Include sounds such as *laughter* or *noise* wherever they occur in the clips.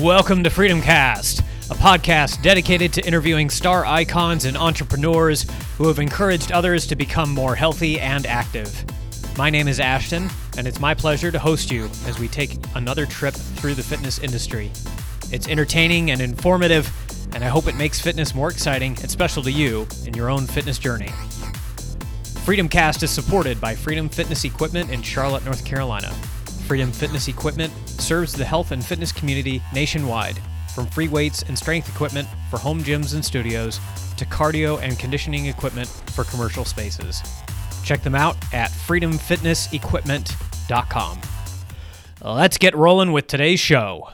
Welcome to Freedom Cast, a podcast dedicated to interviewing star icons and entrepreneurs who have encouraged others to become more healthy and active. My name is Ashton, and it's my pleasure to host you as we take another trip through the fitness industry. It's entertaining and informative, and I hope it makes fitness more exciting and special to you in your own fitness journey. Freedom Cast is supported by Freedom Fitness Equipment in Charlotte, North Carolina. Freedom Fitness Equipment serves the health and fitness community nationwide, from free weights and strength equipment for home gyms and studios to cardio and conditioning equipment for commercial spaces. Check them out at freedomfitnessequipment.com. Let's get rolling with today's show.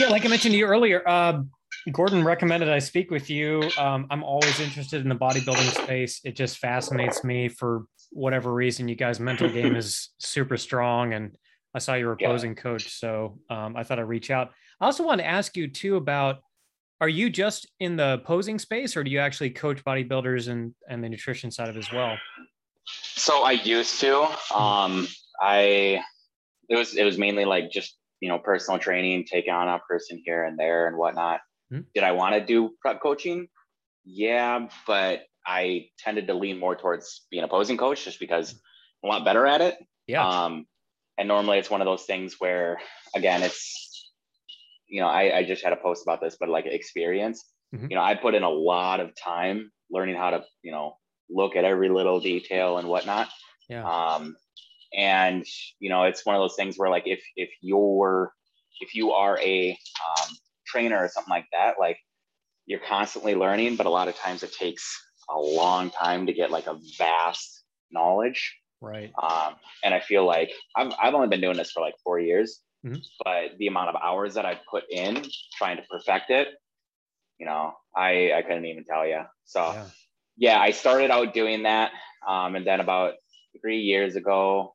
Yeah, like I mentioned to you earlier, uh, Gordon recommended I speak with you. Um, I'm always interested in the bodybuilding space. It just fascinates me for whatever reason. You guys' mental game *laughs* is super strong, and I saw you were opposing yeah. coach, so um, I thought I'd reach out. I also want to ask you too about: Are you just in the posing space, or do you actually coach bodybuilders and and the nutrition side of it as well? So I used to. Um, I it was it was mainly like just you know personal training, take on a person here and there and whatnot. Hmm? Did I want to do prep coaching? Yeah, but I tended to lean more towards being a posing coach just because I'm a lot better at it. Yeah. Um, and normally it's one of those things where, again, it's, you know, I, I just had a post about this, but like experience, mm-hmm. you know, I put in a lot of time learning how to, you know, look at every little detail and whatnot. Yeah. Um, and you know, it's one of those things where like if if you're if you are a um, trainer or something like that, like you're constantly learning, but a lot of times it takes a long time to get like a vast knowledge. Right. Um, and I feel like I've, I've only been doing this for like four years, mm-hmm. but the amount of hours that I put in trying to perfect it, you know, I, I couldn't even tell you. So yeah, yeah I started out doing that. Um, and then about three years ago,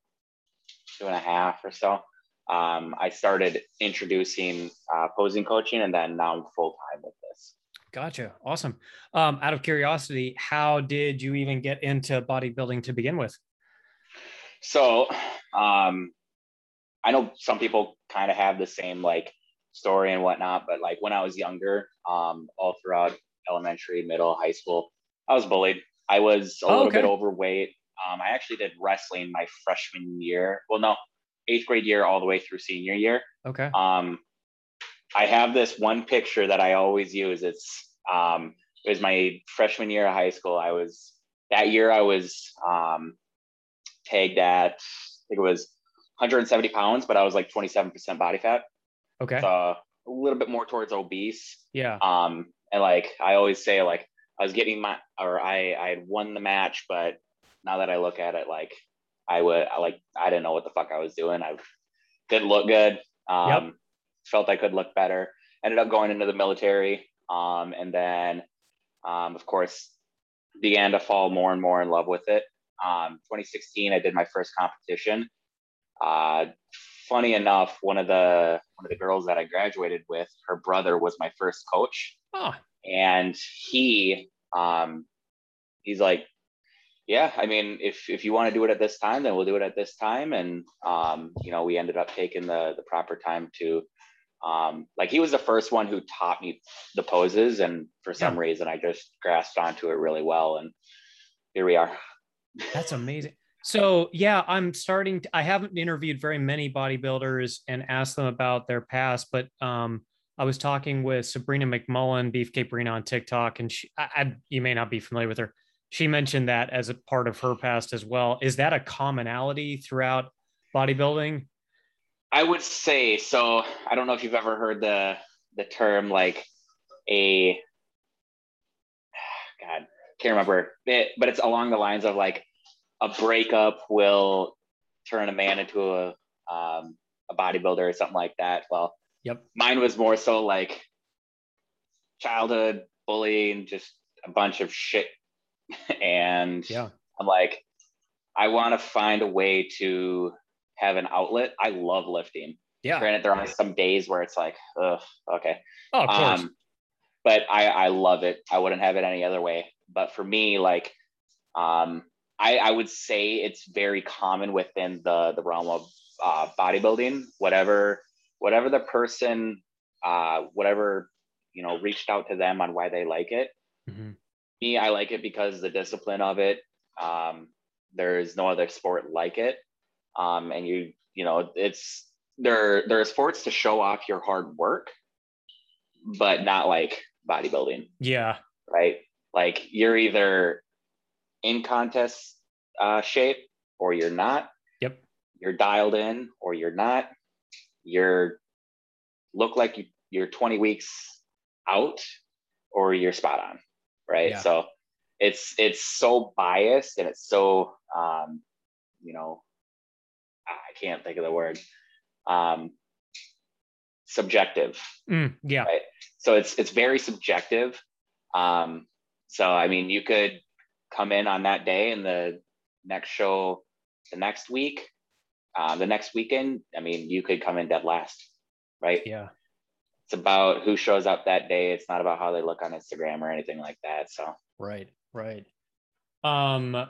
two and a half or so, um, I started introducing uh, posing coaching, and then now I'm full time with this. Gotcha. Awesome. Um, out of curiosity, how did you even get into bodybuilding to begin with? So, um, I know some people kind of have the same like story and whatnot, but like when I was younger, um, all throughout elementary, middle, high school, I was bullied. I was a oh, little okay. bit overweight. Um, I actually did wrestling my freshman year. Well, no, eighth grade year all the way through senior year. Okay. Um, I have this one picture that I always use. It's um, it was my freshman year of high school. I was that year I was um, tagged at I think it was 170 pounds, but I was like 27% body fat. Okay. So a little bit more towards obese. Yeah. Um, and like I always say, like I was getting my or I I had won the match, but now that I look at it, like I would I like I didn't know what the fuck I was doing. I didn't look good. Um, yep. Felt I could look better. Ended up going into the military, um, and then um, of course began to fall more and more in love with it. Um, 2016, I did my first competition. Uh, funny enough, one of the one of the girls that I graduated with, her brother was my first coach, oh. and he um, he's like yeah, I mean, if if you want to do it at this time, then we'll do it at this time. And um, you know, we ended up taking the the proper time to um, like he was the first one who taught me the poses, and for some yeah. reason, I just grasped onto it really well, and here we are. That's *laughs* amazing. So yeah, I'm starting. To, I haven't interviewed very many bodybuilders and asked them about their past, but um, I was talking with Sabrina McMullen, Beefcake Brina on TikTok, and she, I, I, you may not be familiar with her she mentioned that as a part of her past as well. Is that a commonality throughout bodybuilding? I would say so. I don't know if you've ever heard the the term like a *sighs* God, can't remember it, but it's along the lines of like a breakup will turn a man into a um, a bodybuilder or something like that. Well, yep. Mine was more so like childhood bullying, just a bunch of shit *laughs* and yeah, I'm like, I want to find a way to have an outlet. I love lifting. Yeah. Granted, there are some days where it's like, ugh, okay. Oh, of course. Um, but I, I love it. I wouldn't have it any other way. But for me, like, um, I, I would say it's very common within the the realm of uh, bodybuilding, whatever whatever the person, uh, whatever you know, reached out to them on why they like it. Mm-hmm. Me, I like it because the discipline of it. Um, there is no other sport like it, um, and you you know it's there. There are sports to show off your hard work, but not like bodybuilding. Yeah. Right. Like you're either in contest uh, shape or you're not. Yep. You're dialed in or you're not. You're look like you, you're 20 weeks out or you're spot on. Right. Yeah. So it's it's so biased and it's so um, you know, can't think of the word. Um, subjective. Mm, yeah. Right. So it's it's very subjective. Um, so I mean, you could come in on that day and the next show the next week, uh, the next weekend. I mean, you could come in dead last, right? Yeah. It's about who shows up that day. It's not about how they look on Instagram or anything like that. So right, right. Um,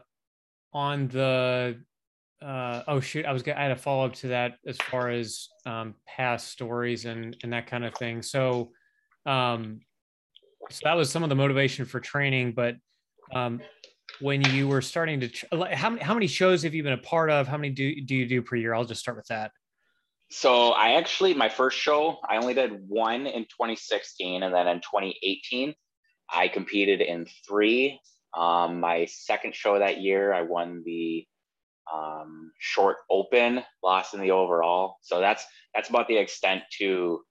on the uh, oh shoot, I was gonna, I had a follow up to that as far as um, past stories and and that kind of thing. So, um, so that was some of the motivation for training. But um, when you were starting to, how many how many shows have you been a part of? How many do do you do per year? I'll just start with that. So I actually my first show I only did one in 2016, and then in 2018 I competed in three. Um, my second show that year I won the um, short open, lost in the overall. So that's that's about the extent to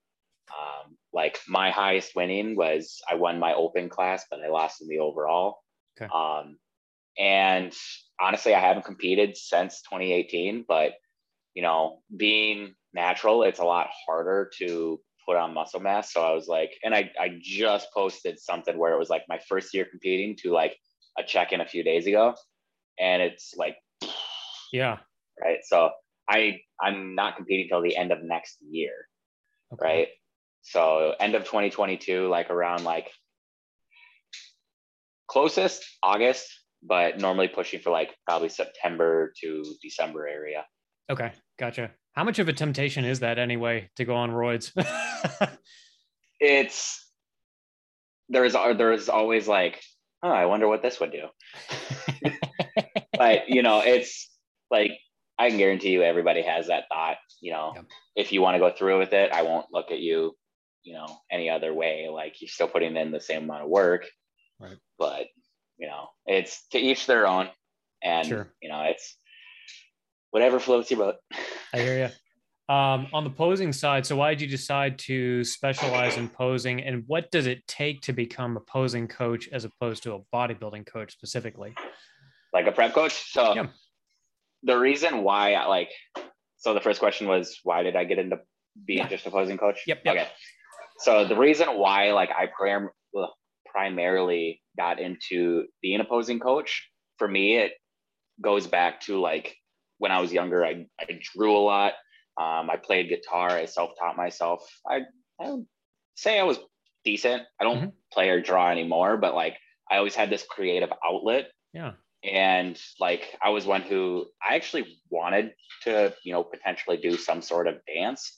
um, like my highest winning was I won my open class, but I lost in the overall. Okay. Um, and honestly, I haven't competed since 2018. But you know, being natural, it's a lot harder to put on muscle mass. So I was like, and I I just posted something where it was like my first year competing to like a check in a few days ago, and it's like yeah. Right. So I I'm not competing till the end of next year. Okay. Right. So end of 2022, like around like closest August, but normally pushing for like probably September to December area. Okay, gotcha. How much of a temptation is that anyway to go on roids? *laughs* it's there's there's always like, oh, I wonder what this would do. *laughs* but you know, it's like I can guarantee you everybody has that thought, you know, yep. if you want to go through with it, I won't look at you, you know, any other way. Like you're still putting in the same amount of work. Right. But, you know, it's to each their own. And sure. you know, it's whatever floats your boat. I hear you. Um, on the posing side, so why did you decide to specialize in posing, and what does it take to become a posing coach as opposed to a bodybuilding coach specifically? Like a prep coach. So yeah the reason why I like so the first question was why did I get into being yeah. just a posing coach? Yep, yep. Okay. So the reason why like I prim- primarily got into being a posing coach for me it goes back to like when I was younger I, I drew a lot. Um, I played guitar. I self-taught myself. I, I say I was decent. I don't mm-hmm. play or draw anymore, but like I always had this creative outlet. Yeah and like i was one who i actually wanted to you know potentially do some sort of dance.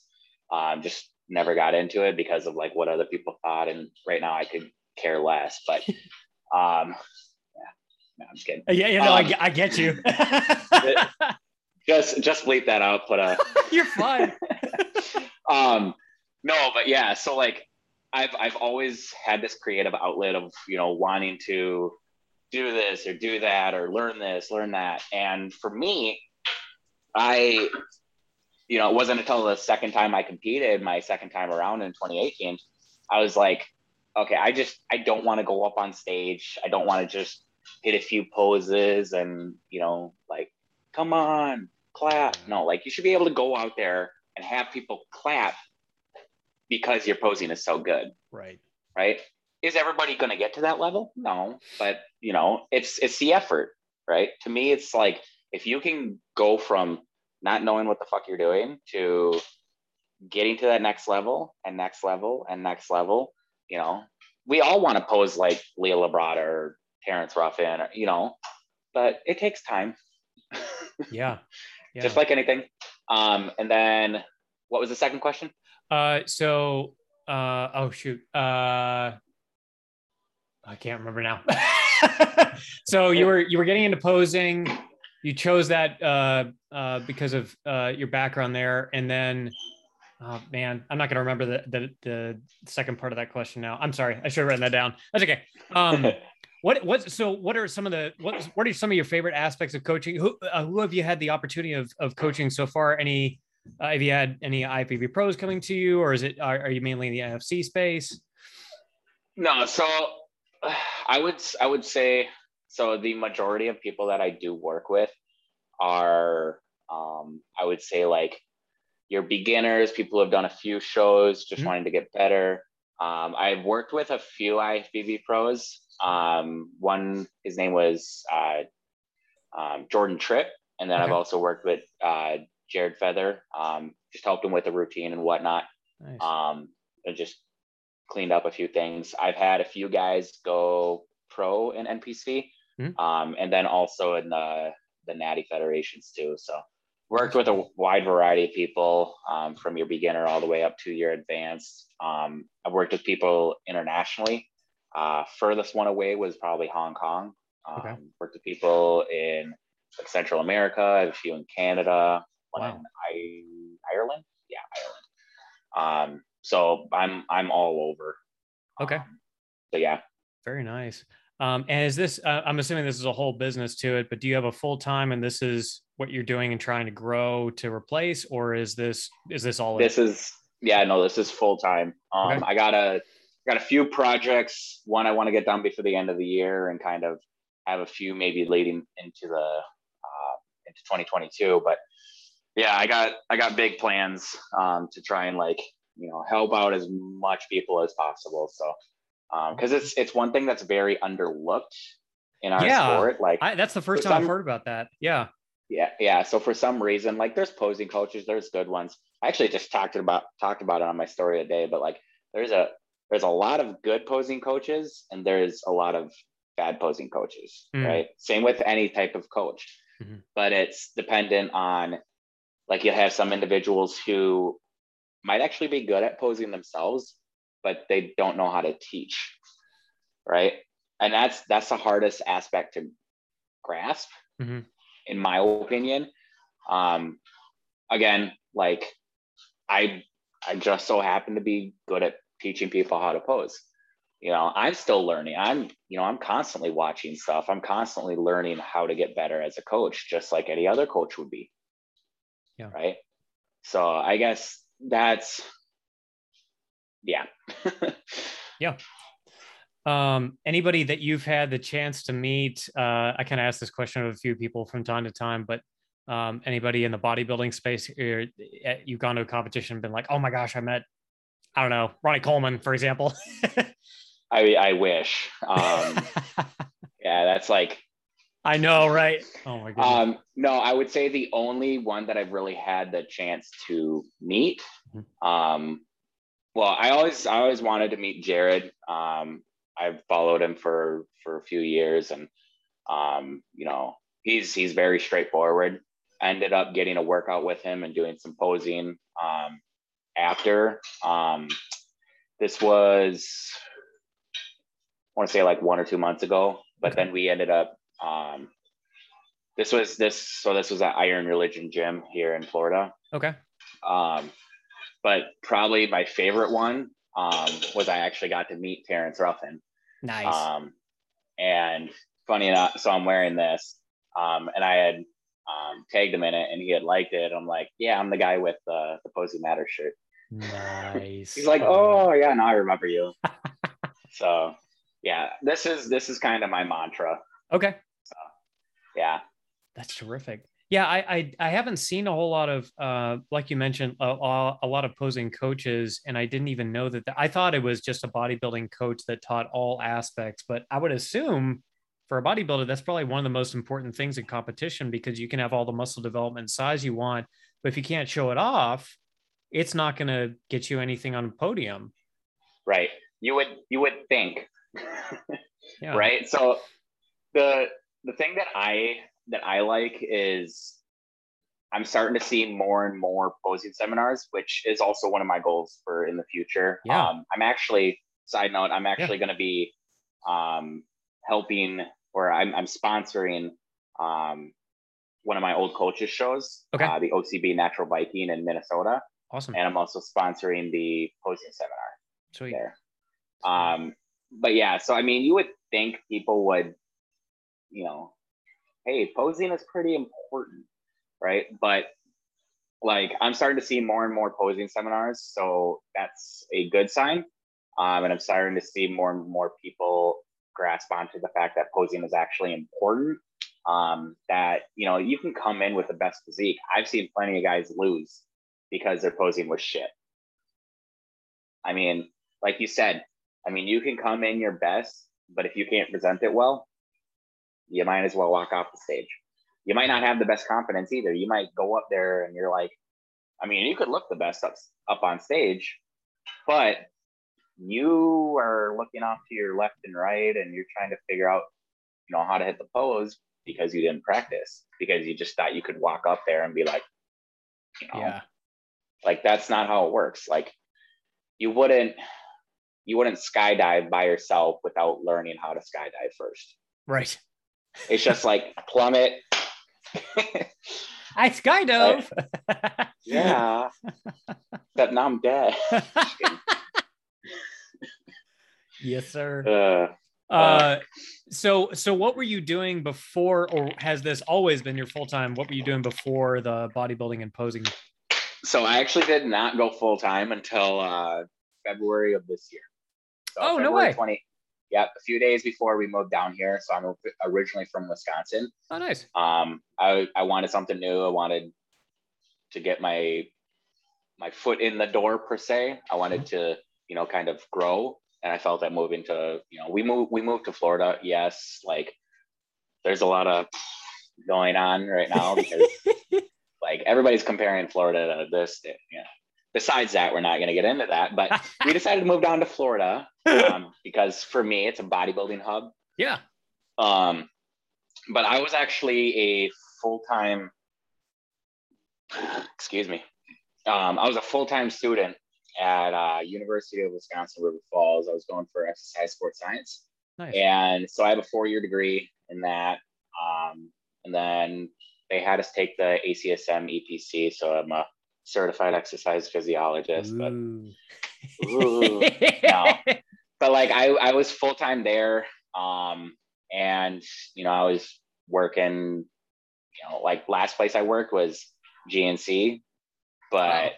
Um, just never got into it because of like what other people thought. And right now i could care less but *laughs* um yeah. No, i'm just kidding. Yeah you know um, I, I get you. *laughs* Just just bleep that out put a *laughs* you're fine. Um no but yeah so like i've i've always had this creative outlet of you know wanting to do this or do that or learn this, learn that. And for me, I, you know, it wasn't until the second time I competed, my second time around in 2018, I was like, okay, I just, I don't want to go up on stage. I don't want to just hit a few poses and, you know, like, come on, clap. No, like you should be able to go out there and have people clap because your posing is so good. Right. Right is everybody going to get to that level? No, but you know, it's it's the effort, right? To me, it's like if you can go from not knowing what the fuck you're doing to getting to that next level and next level and next level, you know, we all want to pose like Lee Labrada or Terrence Ruffin, or, you know, but it takes time. *laughs* Yeah. yeah. Just like anything. Um, and then what was the second question? Uh, so, uh, oh shoot, uh, I can't remember now. *laughs* *laughs* so you were you were getting into posing. You chose that uh, uh, because of uh, your background there, and then, oh man, I'm not going to remember the, the the second part of that question now. I'm sorry, I should have written that down. That's okay. Um, *laughs* what what so what are some of the what what are some of your favorite aspects of coaching? Who uh, who have you had the opportunity of of coaching so far? Any uh, have you had any IFBB pros coming to you, or is it are, are you mainly in the NPC space? No, so I would I would say so. The majority of people that I do work with are um, I would say like your beginners, people who have done a few shows, just mm-hmm. wanting to get better. Um, I've worked with a few IFBB pros. Um, one, his name was uh, um, Jordan Tripp, and then okay. I've also worked with uh, Jared Feather. Um, just helped him with the routine and whatnot. Nice. Um, and just cleaned up a few things. I've had a few guys go pro in NPC, mm-hmm. um, and then also in the the Natty federations too. So worked with a wide variety of people um, from your beginner all the way up to your advanced. Um, I've worked with people internationally. Uh, furthest one away was probably Hong Kong. Um, okay. Worked with people in like Central America, a few in Canada, one wow. in I- Ireland. Yeah, Ireland. Um, so I'm I'm all over. Okay. Um, so yeah. Very nice. Um, and is this? Uh, I'm assuming this is a whole business to it, but do you have a full time and this is what you're doing and trying to grow to replace, or is this is this all? This is yeah, no, this is full time. Um, okay. I got a got a few projects. One I want to get done before the end of the year, and kind of have a few maybe leading into the uh, into 2022. But yeah, I got I got big plans um, to try and like you know help out as much people as possible. So because um, it's it's one thing that's very underlooked in our yeah, sport. Like I, that's the first time some, I've heard about that. Yeah. Yeah, yeah. So for some reason, like there's posing coaches, there's good ones. I actually just talked about talked about it on my story today, but like there's a there's a lot of good posing coaches and there's a lot of bad posing coaches, mm. right? Same with any type of coach. Mm-hmm. But it's dependent on like you'll have some individuals who might actually be good at posing themselves, but they don't know how to teach, right? And that's that's the hardest aspect to grasp, mm-hmm. in my opinion. Um, again, like I I just so happen to be good at teaching people how to pose. You know, I'm still learning. I'm, you know, I'm constantly watching stuff. I'm constantly learning how to get better as a coach, just like any other coach would be. Yeah. Right. So I guess that's yeah. *laughs* yeah. Um, anybody that you've had the chance to meet, uh, I kind of ask this question of a few people from time to time, but um, anybody in the bodybuilding space, or you've gone to a competition and been like, oh my gosh, I met, I don't know, Ronnie Coleman, for example. *laughs* I, I wish. Um, *laughs* yeah, that's like, I know, right? Oh my god. Um, no, I would say the only one that I've really had the chance to meet mm-hmm. um, well, I always I always wanted to meet Jared. Um, I've followed him for for a few years, and um, you know he's he's very straightforward. I ended up getting a workout with him and doing some posing um, after. Um, this was I want to say like one or two months ago, but okay. then we ended up. Um, this was this so this was at Iron Religion Gym here in Florida. Okay. Um, but probably my favorite one um, was I actually got to meet Terrence Ruffin. Nice. Um, and funny enough, so I'm wearing this, um, and I had um, tagged him in it, and he had liked it. I'm like, yeah, I'm the guy with the the Posey Matter shirt. Nice. He's like, oh yeah, no, I remember you. *laughs* so yeah, this is this is kind of my mantra. Okay. Yeah. That's terrific. Yeah, I, I, I haven't seen a whole lot of uh, like you mentioned a, a, lot of posing coaches, and I didn't even know that. The, I thought it was just a bodybuilding coach that taught all aspects, but I would assume for a bodybuilder that's probably one of the most important things in competition because you can have all the muscle development size you want, but if you can't show it off, it's not going to get you anything on a podium. Right. You would you would think. *laughs* yeah. Right. So the the thing that I that I like is I'm starting to see more and more posing seminars, which is also one of my goals for in the future. Yeah. Um, I'm actually, side note, I'm actually going to be um, helping or I'm, I'm sponsoring um, one of my old coaches shows, Okay. uh, the OCB Natural Viking in Minnesota. Awesome. And I'm also sponsoring the posing seminar Sweet. there. Um, but yeah, so I mean, you would think people would, you know, hey, posing is pretty important, right? But like, I'm starting to see more and more posing seminars, so that's a good sign. Um, and I'm starting to see more and more people grasp onto the fact that posing is actually important. Um, that you know, you can come in with the best physique. I've seen plenty of guys lose because their posing was shit. I mean, like you said, I mean, you can come in your best, but if you can't present it well, you might as well walk off the stage. You might not have the best confidence either. You might go up there and you're like, I mean, you could look the best up, up on stage, but you are looking off to your left and right and you're trying to figure out, you know, how to hit the pose because you didn't practice, because you just thought you could walk up there and be like, you know, Yeah. like that's not how it works like you wouldn't you wouldn't skydive by yourself without learning how to skydive first Right. It's just like plummet I skydove. yeah but now i'm dead *laughs* yes, sir. uh, Uh, so so what were you doing before, or has this always been your full time? What were you doing before the bodybuilding and posing? so i actually did not go full time until uh february of this year so Oh, no February way. 20 yep a few days before we moved down here so i'm originally from wisconsin. Oh, nice. um i i wanted something new. I wanted to get my my foot in the door per se. I wanted to you know kind of grow and i felt that moving to you know we moved we moved to florida yes like there's a lot of going on right now because *laughs* like everybody's comparing florida to this yeah besides that we're not going to get into that but *laughs* we decided to move down to florida um, *laughs* because for me it's a bodybuilding hub yeah. um, but I was actually a full time, *sighs* excuse me, um, I was a full time student at uh, University of Wisconsin River Falls. I was going for exercise sports science, Nice. and so I have a four year degree in that. Um, and then they had us take the ACSM EPC, so I'm a certified exercise physiologist. But Ooh. Ooh, no. *laughs* but like I, I was full time there. Um, and you know, I was working, you know, like last place I worked was GNC, but Wow.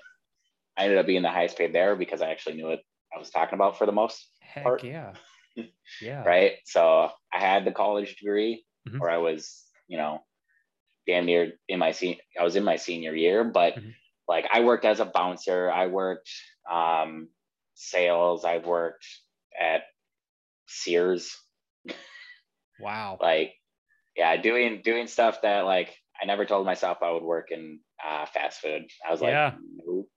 I ended up being the highest paid there because I actually knew what I was talking about for the most, Heck part. yeah. *laughs* Yeah. right? So I had the college degree, Mhm. or I was, you know, damn near in my sen- I was in my senior year, but Mhm. Like I worked as a bouncer, I worked um, sales, I worked at Sears, Wow. *laughs* like yeah, doing doing stuff that like I never told myself I would work in uh, fast food. I was like, Yeah. nope,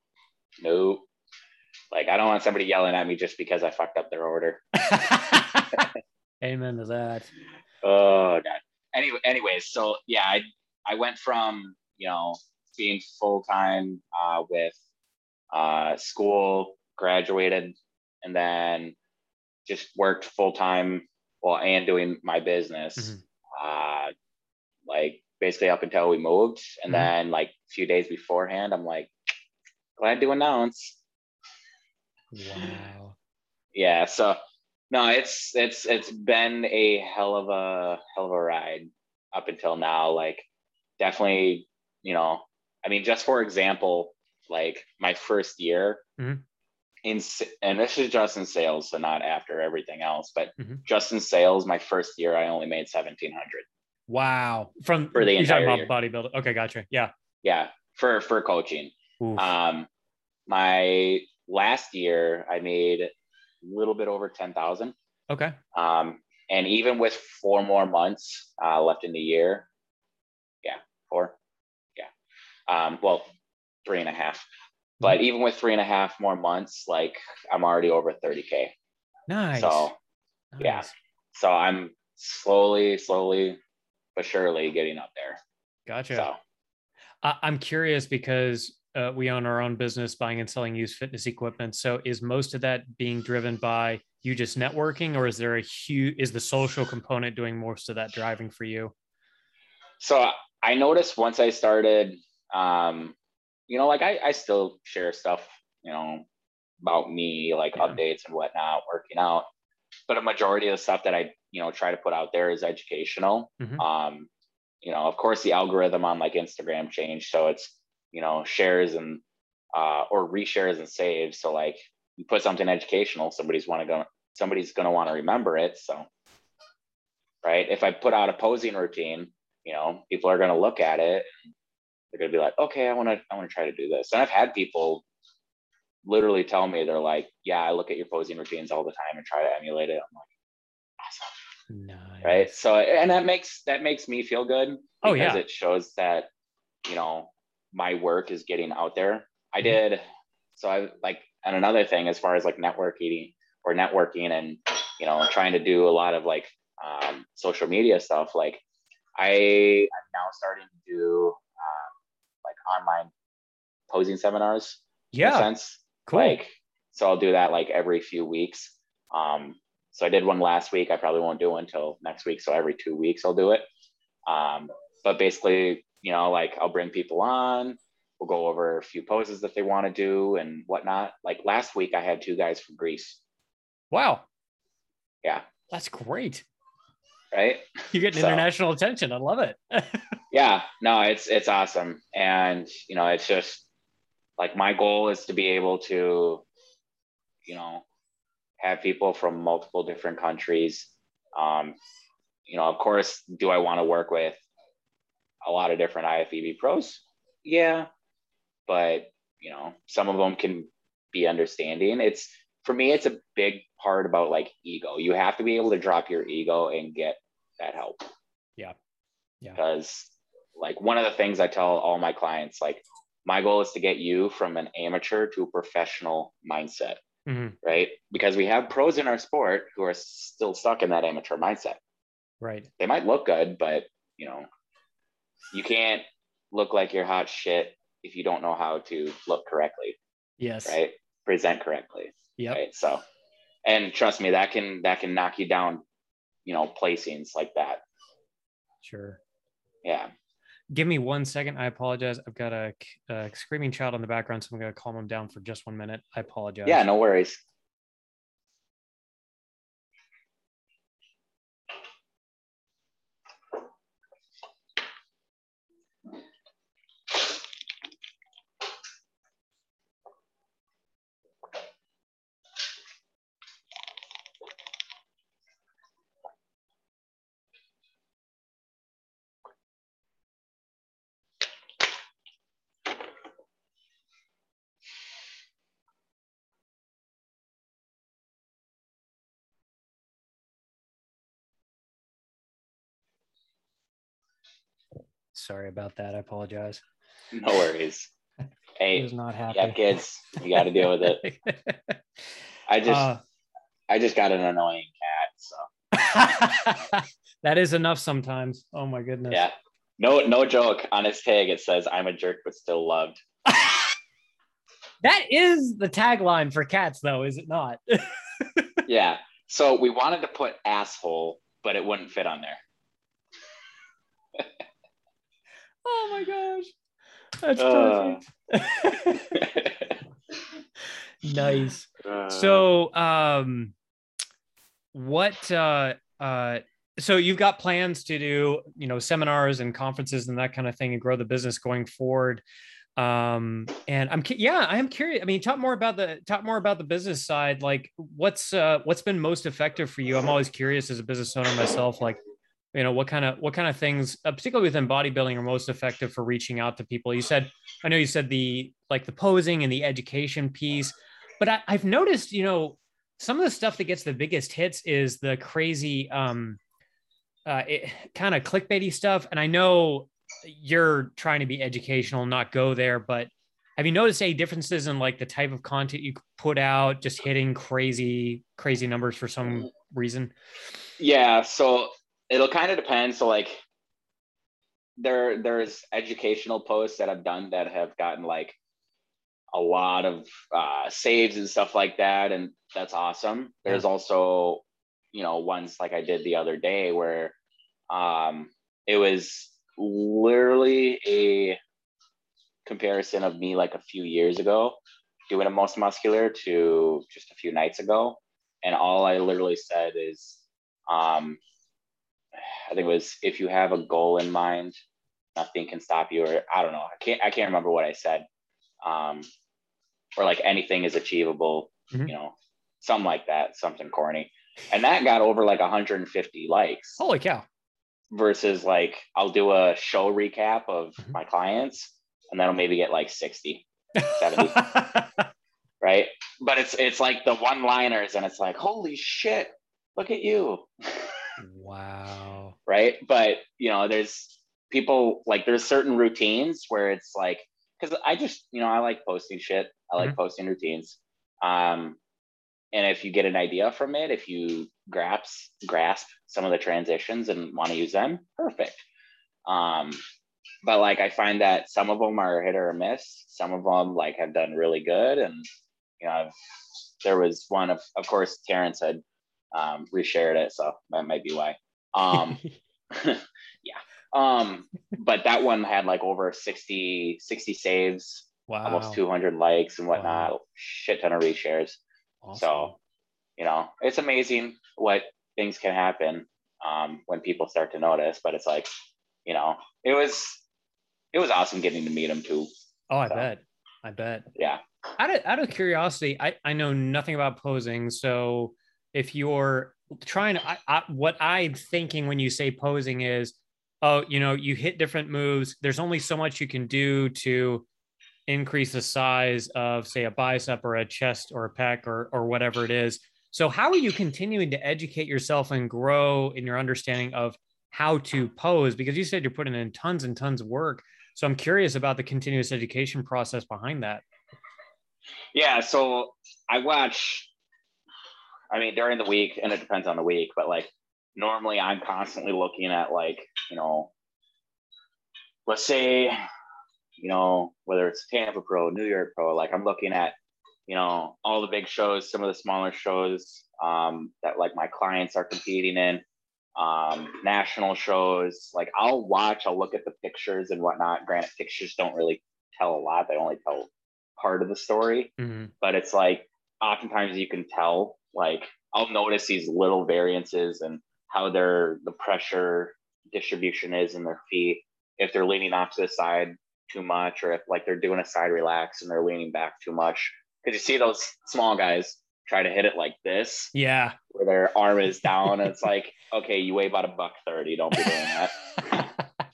nope. Like I don't want somebody yelling at me just because I fucked up their order. *laughs* *laughs* Amen to that. Oh god. Anyway, anyways, so yeah, I I went from you know being full time uh, with uh, school, graduated, and then just worked full time while and doing my business. Mhm. Uh, like basically up until we moved, and Mhm. then like a few days beforehand, I'm like, glad to announce Wow. yeah so no it's it's it's been a hell of a hell of a ride up until now like definitely you know i mean just for example like my first year Mhm. in and this is just in sales so not after everything else but Mhm. just in sales my first year i only made 1700 Wow. From For the you're talking entire about bodybuilding. Okay, gotcha. Yeah. yeah for for coaching Oof. um my last year i made a little bit over 10000 okay. Um, and even with four more months uh, left in the year, yeah, four, um, well, three and a half. But even with three and a half more months, like I'm already over 30k. Nice. So yeah. So I'm slowly, slowly, but surely getting up there. Gotcha. So I- I'm curious because uh, we own our own business buying and selling used fitness equipment. So is most of that being driven by you just networking or is there a huge, is the social component doing most of that driving for you? So I noticed once I started, um, you know, like I, I still share stuff, you know, about me, like yeah. updates and whatnot, working out. But a majority of the stuff that I, you know, try to put out there is educational. Mm-hmm. Um, you know, of course, the algorithm on like Instagram changed, so it's you know shares and uh, or reshares and saves. So like you put something educational, somebody's want to go, somebody's going to want to remember it. So right, if I put out a posing routine, you know, people are going to look at it. They're going to be like, okay, I want to, I want to try to do this. And I've had people literally tell me they're like, yeah, I look at your posing routines all the time and try to emulate it. I'm like, awesome. Nice. Right. So, and that makes, that makes me feel good. Oh yeah. It shows that, you know, my work is getting out there. I mm-hmm. did. So I like, and another thing, as far as like networking or networking and, you know, trying to do a lot of like um, social media stuff, like I am now starting to do online posing seminars. Yeah. Sense. Cool. Like, so I'll do that like every few weeks. Um, so I did one last week. I probably won't do one until next week. So every two weeks I'll do it. Um, but basically, you know, like I'll bring people on. We'll go over a few poses that they want to do and whatnot. Like last week, I had two guys from Greece. Wow. Yeah. That's great. Right. You're getting so, international attention. I love it. *laughs* yeah. No, it's it's awesome. And you know, it's just like my goal is to be able to, you know, have people from multiple different countries. Um, you know, of course, do I want to work with a lot of different IFBB pros? Yeah, but you know, some of them can be understanding. It's for me, it's a big part about like ego. You have to be able to drop your ego and get that help. Yeah. Yeah. Because like one of the things I tell all my clients, like my goal is to get you from an amateur to a professional mindset mm-hmm. right because we have pros in our sport who are still stuck in that amateur mindset right they might look good but you know you can't look like you're hot shit if you don't know how to look correctly yes right present correctly yeah right? so and trust me that can that can knock you down you know placings like that sure yeah Give me one second. I apologize. I've got a, a screaming child in the background, so I'm going to calm him down for just one minute. I apologize. Yeah, no worries. Sorry about that. I apologize. No worries. *laughs* Hey, was not happy. Yeah, kids, you got to deal with it. *laughs* I just, uh, I just got an annoying cat. So *laughs* that is enough sometimes. Oh my goodness. Yeah. No, no joke. On his tag, it says, "I'm a jerk, but still loved." that is the tagline for cats, though, is it not? yeah. So we wanted to put asshole, but it wouldn't fit on there. Oh my gosh. That's perfect. Uh. *laughs* nice. Uh. So um what uh uh so you've got plans to do you know seminars and conferences and that kind of thing and grow the business going forward um and i'm yeah i am curious i mean talk more about the talk more about the business side like what's uh what's been most effective for you i'm always curious as a business owner myself like you know what kind of what kind of things uh, particularly within bodybuilding are most effective for reaching out to people. You said i know you said the like the posing and the education piece but I, i've noticed you know some of the stuff that gets the biggest hits is the crazy um uh kind of clickbaity stuff. And i know you're trying to be educational not go there but have you noticed any differences in like the type of content you put out just hitting crazy crazy numbers for some reason? Yeah so it'll kind of depend. So like there there's educational posts that I've done that have gotten like a lot of uh, saves and stuff like that, and that's awesome. There's Yeah. also you know ones like I did the other day where um, it was literally a comparison of me like a few years ago doing a most muscular to just a few nights ago and all i literally said is um i think it was if you have a goal in mind nothing can stop you or i don't know i can't i can't remember what i said um or like anything is achievable Mhm. you know something like that something corny and that got over like 150 likes Holy cow. versus like I'll do a show recap of Mhm. my clients and that'll maybe get like 60, 70, *laughs* right? But it's it's like the one liners and it's like, holy shit, look at you. *laughs* wow. right? But you know, there's people like there's certain routines where it's like because I just, you know, I like posting shit. I like posting routines. Um and if you get an idea from it, if you grasp grasp some of the transitions and want to use them, perfect. Um, but like I find that some of them are hit or miss. Some of them like have done really good, and you know, I've, there was one of, of course, Terrence had um, reshared it, so that might be why. Um, *laughs* *laughs* yeah. Um, but that one had like over 60, 60 saves, wow. almost 200 likes and whatnot, shit ton of reshares. Awesome. So, you know, it's amazing what things can happen um, when people start to notice. But it's like, you know, it was it was awesome getting to meet him too. oh, I so. bet. I bet. Yeah. Out of, out of curiosity, I, I know nothing about posing. So if you're trying to, I, I, what I'm thinking when you say posing is, oh, you know, you hit different moves. There's only so much you can do to increase the size of, say, a bicep or a chest or a pec or, or whatever it is. So how are you continuing to educate yourself and grow in your understanding of how to pose? Because you said you're putting in tons and tons of work. So I'm curious about the continuous education process behind that. Yeah. So I watch, I mean, during the week, and it depends on the week, but like normally I'm constantly looking at like, you know, let's say, you know, whether it's Tampa Pro, New York Pro, like I'm looking at, you know, all the big shows, some of the smaller shows um, that like my clients are competing in, um, national shows. Like I'll watch, I'll look at the pictures and whatnot. Granted, pictures don't really tell a lot; they only tell part of the story. Mhm. But it's like oftentimes you can tell. Like I'll notice these little variances and how their the pressure distribution is in their feet. If they're leaning off to the side too much, or if like they're doing a side relax and they're leaning back too much. Because you see those small guys try to hit it like this, Yeah. where their arm is down, and it's like, *laughs* okay, you weigh about a buck thirty. Don't be doing that, *laughs*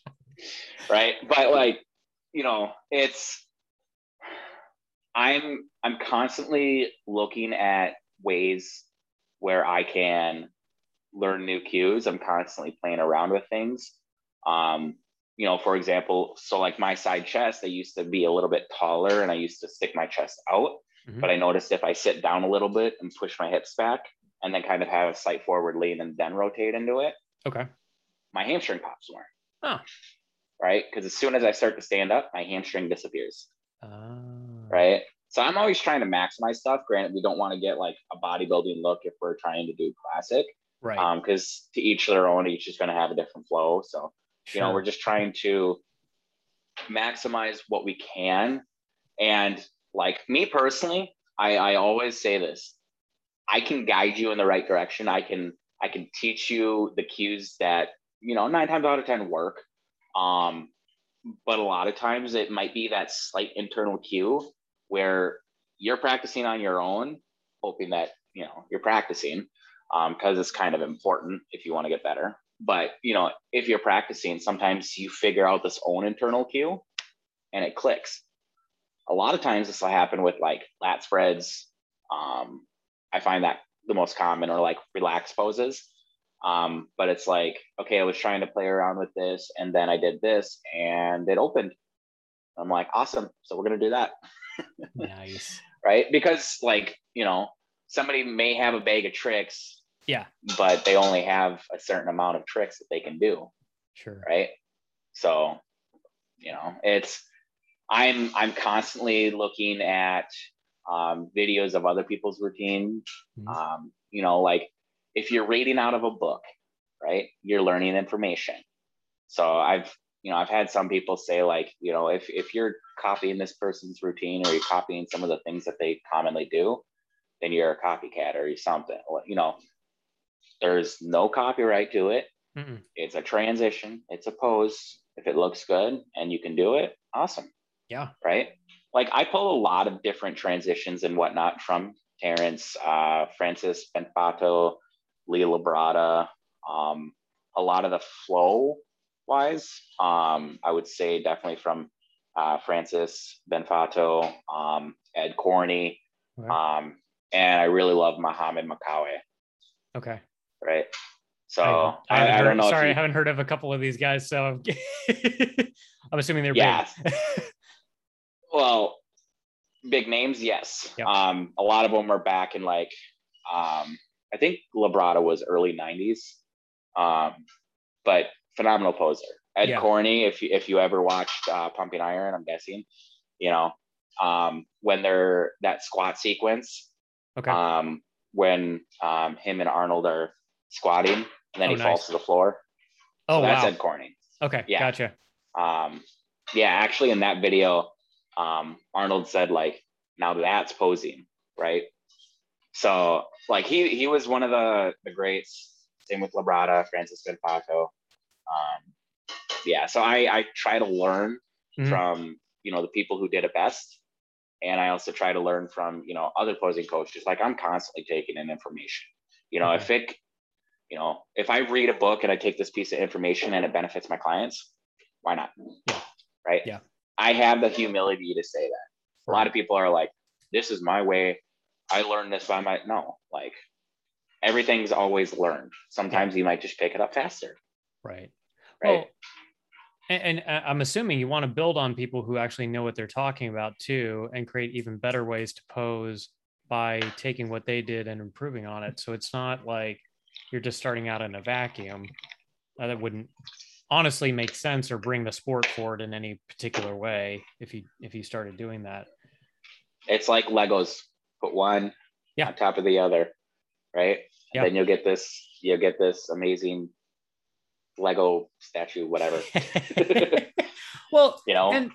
right? But like, you know, it's I'm I'm constantly looking at ways where I can learn new cues. I'm constantly playing around with things. Um, you know, for example, so like my side chest, I used to be a little bit taller and I used to stick my chest out. Mhm. But I noticed if I sit down a little bit and push my hips back and then kind of have a slight forward lean and then rotate into it, okay. my hamstring pops more. Oh. Right. Because as soon as I start to stand up, my hamstring disappears. Ah. right? So I'm always trying to maximize stuff. Granted, we don't want to get like a bodybuilding look if we're trying to do classic, Right. um, because to each their own. Each is going to have a different flow. So you know, we're just trying to maximize what we can. And like me personally, I, I always say this: I can guide you in the right direction. I can I can teach you the cues that you know nine times out of ten work. Um, but a lot of times it might be that slight internal cue where you're practicing on your own, hoping that you know you're practicing because it's kind of important if you want to get better. But you know, if you're practicing, sometimes you figure out this own internal cue, and it clicks. A lot of times this will happen with like lat spreads. Um, I find that the most common, or like relaxed poses. Um, but it's like, okay, I was trying to play around with this, and then I did this, and it opened. I'm like, awesome. So we're gonna do that, nice. *laughs* right? Because like, you know, somebody may have a bag of tricks, Yeah. but they only have a certain amount of tricks that they can do, Sure. right? So, you know, it's I'm I'm constantly looking at um, videos of other people's routine. Mhm. Um, you know, like if you're reading out of a book, right? You're learning information. So I've you know I've had some people say like you know if if you're copying this person's routine or you're copying some of the things that they commonly do, then you're a copycat or you're something. You know, there's no copyright to it. Mm-mm. It's a transition. It's a pose. If it looks good and you can do it, awesome Yeah. right? Like I pull a lot of different transitions and whatnot from Terrence, uh, Francis Benfatto, Lee Labrada, um, a lot of the flow wise, um, I would say definitely from uh, Francis Benfatto, um, Ed Corney, Okay. um, and I really love Mohamed Makkawy, Okay. right? So I, I, I, heard- don't know. Sorry, I haven't heard of a couple of these guys, so I'm, *laughs* I'm assuming they're Yeah. big. *laughs* Well, big names, yes. Yep. Um, a lot of them are back in like, um, I think Labrada was early '90s, um, but phenomenal poser. Ed Yeah. Corney, if you if you ever watched uh, Pumping Iron, I'm guessing, you know, um, when they're that squat sequence, okay. um, when um, him and Arnold are squatting, and then Oh, he nice. falls to the floor. oh so that's wow. Ed Corney. Okay. yeah. Gotcha. Um, yeah, actually, in that video, um, Arnold said like, "Now that's posing, right?" So like he he was one of the the greats. Same with Labrada, Francis Benfatto. Um, yeah, so I I try to learn Mhm. from you know the people who did it best, and I also try to learn from you know other posing coaches. Like I'm constantly taking in information. You know, if it you know, if I read a book and I take this piece of information and it benefits my clients, why not? Yeah. Right. Yeah. I have the humility to say that. A lot of people are like, this is my way. I learned this by my no, like everything's always learned. Sometimes you might just pick it up faster. Right. Right. Well, and, and uh, I'm assuming you want to build on people who actually know what they're talking about too, and create even better ways to pose by taking what they did and improving on it. So it's not like you're just starting out in a vacuum. Uh, that wouldn't honestly make sense or bring the sport forward in any particular way if you if you started doing that. it's like Legos. Put one Yeah. on top of the other, right? Yeah. Then you'll get this. You'll get this amazing Lego statue, whatever. *laughs* *laughs* well, You know. and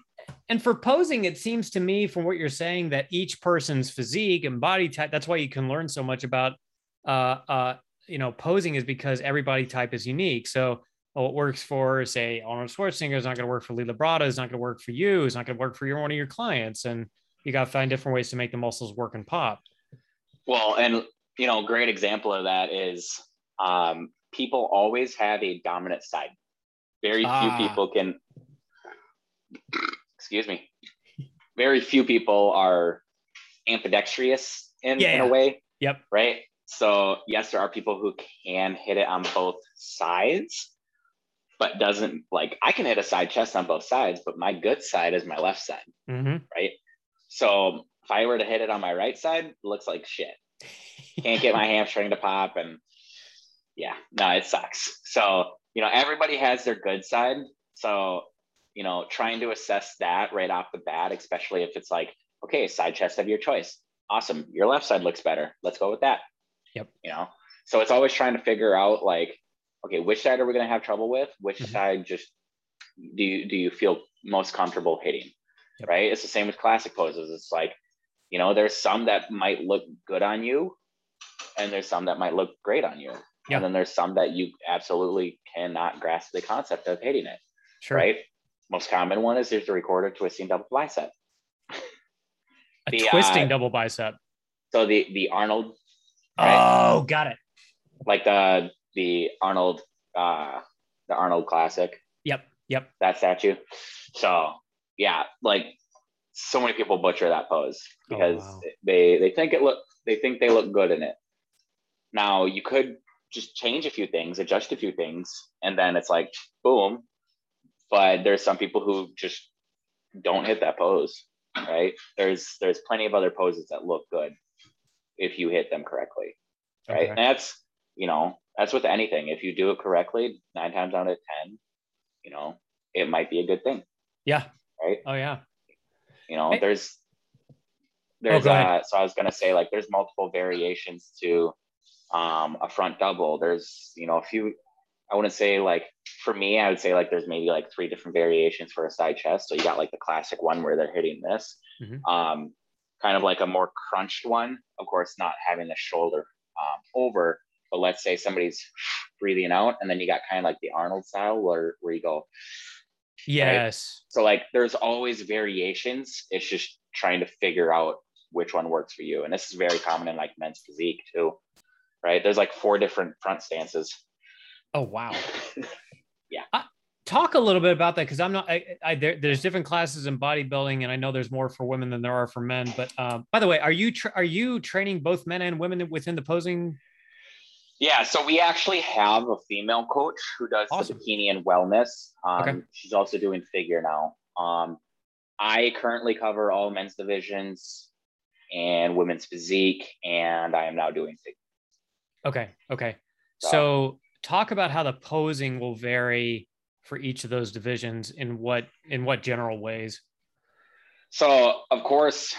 and for posing it seems to me from what you're saying that each person's physique and body type that's why you can learn so much about uh uh you know posing is because every body type is unique so what works for say arnold schwarzenegger is not going to work for lee labrada is not going to work for you is not going to work for your one of your clients and you got to find different ways to make the muscles work and pop Well, and you know, great example of that is um, people always have a dominant side. Very few Ah. people can. Excuse me. Very few people are ambidextrous in, Yeah, in a way, yep right? So yes, there are people who can hit it on both sides, but doesn't like I can hit a side chest on both sides, but my good side is my left side mm-hmm. right? So if I were to hit it on my right side, looks like shit. Can't get my *laughs* hamstring to pop, and yeah, no, it sucks. So you know, everybody has their good side. So you know, trying to assess that right off the bat, especially if it's like, okay, side chest of your choice, awesome, your left side looks better. Let's go with that. Yep. You know, so it's always trying to figure out like, okay, which side are we going to have trouble with? Which Mhm. side just do you do you feel most comfortable hitting? Yep. right? It's the same with classic poses. It's like, you know, there's some that might look good on you, and there's some that might look great on you. Yeah. And then there's some that you absolutely cannot grasp the concept of hating it, sure right? Most common one is there's the recorder twisting double bicep. a *laughs* the, twisting uh, double bicep So the the Arnold, Right. oh got it like the the Arnold uh the Arnold classic, yep yep that statue. So yeah, like so many people butcher that pose Oh, because wow. they they think it look they think they look good in it. Now you could just change a few things, adjust a few things, and then it's like boom. But there's some people who just don't hit that pose, right? There's there's plenty of other poses that look good if you hit them correctly, right? Okay. And that's you know that's with anything. If you do it correctly, nine times out of ten, you know it might be a good thing. Yeah. Right. Oh yeah. You know, there's there's ahead. uh so I was gonna say like there's multiple variations to um a front double. There's you know a few I wouldn't say like for me, I would say like there's maybe like three different variations for a side chest. So you got like the classic one where they're hitting this, Mhm. um, kind of like a more crunched one. Of course, not having the shoulder um, over, but let's say somebody's breathing out, and then you got kind of like the Arnold style where where you go. Yes. So like there's always variations. It's just trying to figure out which one works for you, and this is very common in like men's physique too, right? There's like four different front stances. Oh wow. *laughs* Yeah. Uh, talk a little bit about that because I'm not. I, I there, there's different classes in bodybuilding, and I know there's more for women than there are for men. But um, by the way, are you tra- are you training both men and women within the posing? Yeah, so we actually have a female coach who does Awesome. the bikini and wellness. Um, Okay. She's also doing figure now. Um, I currently cover all men's divisions and women's physique, and I am now doing figure. Okay. Okay. So- So talk about how the posing will vary for each of those divisions in what in what general ways. So, of course,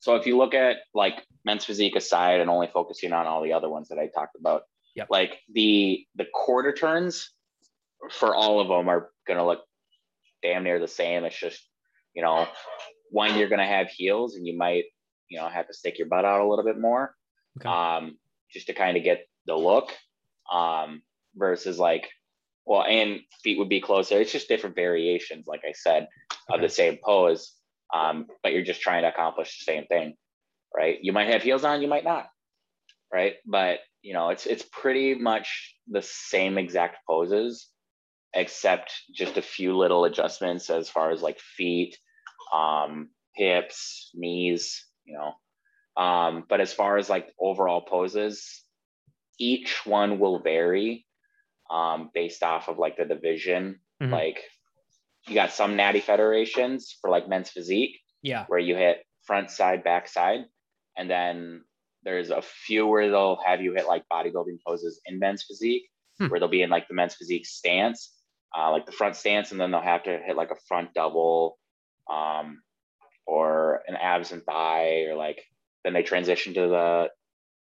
so if you look at like men's physique aside and only focusing on all the other ones that I talked about, Yep. like the the quarter turns for all of them are gonna look damn near the same. It's just, you know, one you're gonna have heels and you might, you know, have to stick your butt out a little bit more, Okay. um, just to kind of get the look, um, versus like, well, and feet would be closer. It's just different variations, like I said, of the same pose, um, but you're just trying to accomplish the same thing, right? You might have heels on, you might not, right? But you know, it's it's pretty much the same exact poses, except just a few little adjustments as far as like feet, um, hips, knees, you know. Um, but as far as like overall poses, each one will vary um, based off of like the division. Mhm. Like you got some natty federations for like men's physique Yeah. where you hit front side, back side. And then there's a few where they'll have you hit like bodybuilding poses in men's physique, Hmm. where they'll be in like the men's physique stance, uh, like the front stance, and then they'll have to hit like a front double um, or an abs and thigh, or like then they transition to the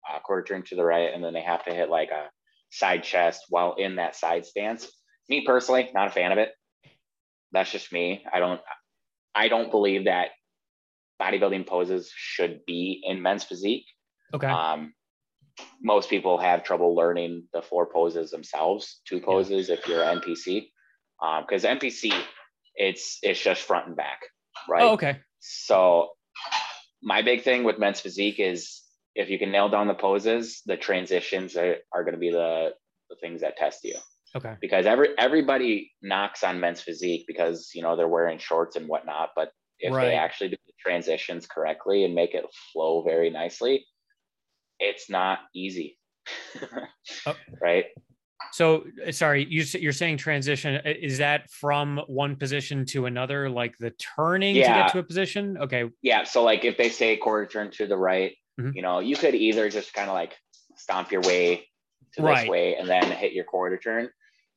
uh, quarter turn to the right, and then they have to hit like a side chest while in that side stance. Me personally, not a fan of it. That's just me. I don't I don't believe that bodybuilding poses should be in men's physique. Okay. Um, most people have trouble learning the four poses themselves, two poses if you're NPC, because NPC it's it's just front and back, right? oh, okay. So my big thing with men's physique is if you can nail down the poses, the transitions are, are going to be the, the things that test you Okay. because every everybody knocks on men's physique because you know they're wearing shorts and whatnot but if Right. they actually do the transitions correctly and make it flow very nicely it's not easy *laughs* Oh. right So uh, sorry, you you're saying transition is that from one position to another, like the turning to get to a position? Okay. yeah so like if they say quarter turn to the right Mhm. you know you could either just kind of like stomp your way to Right. this way and then hit your quarter turn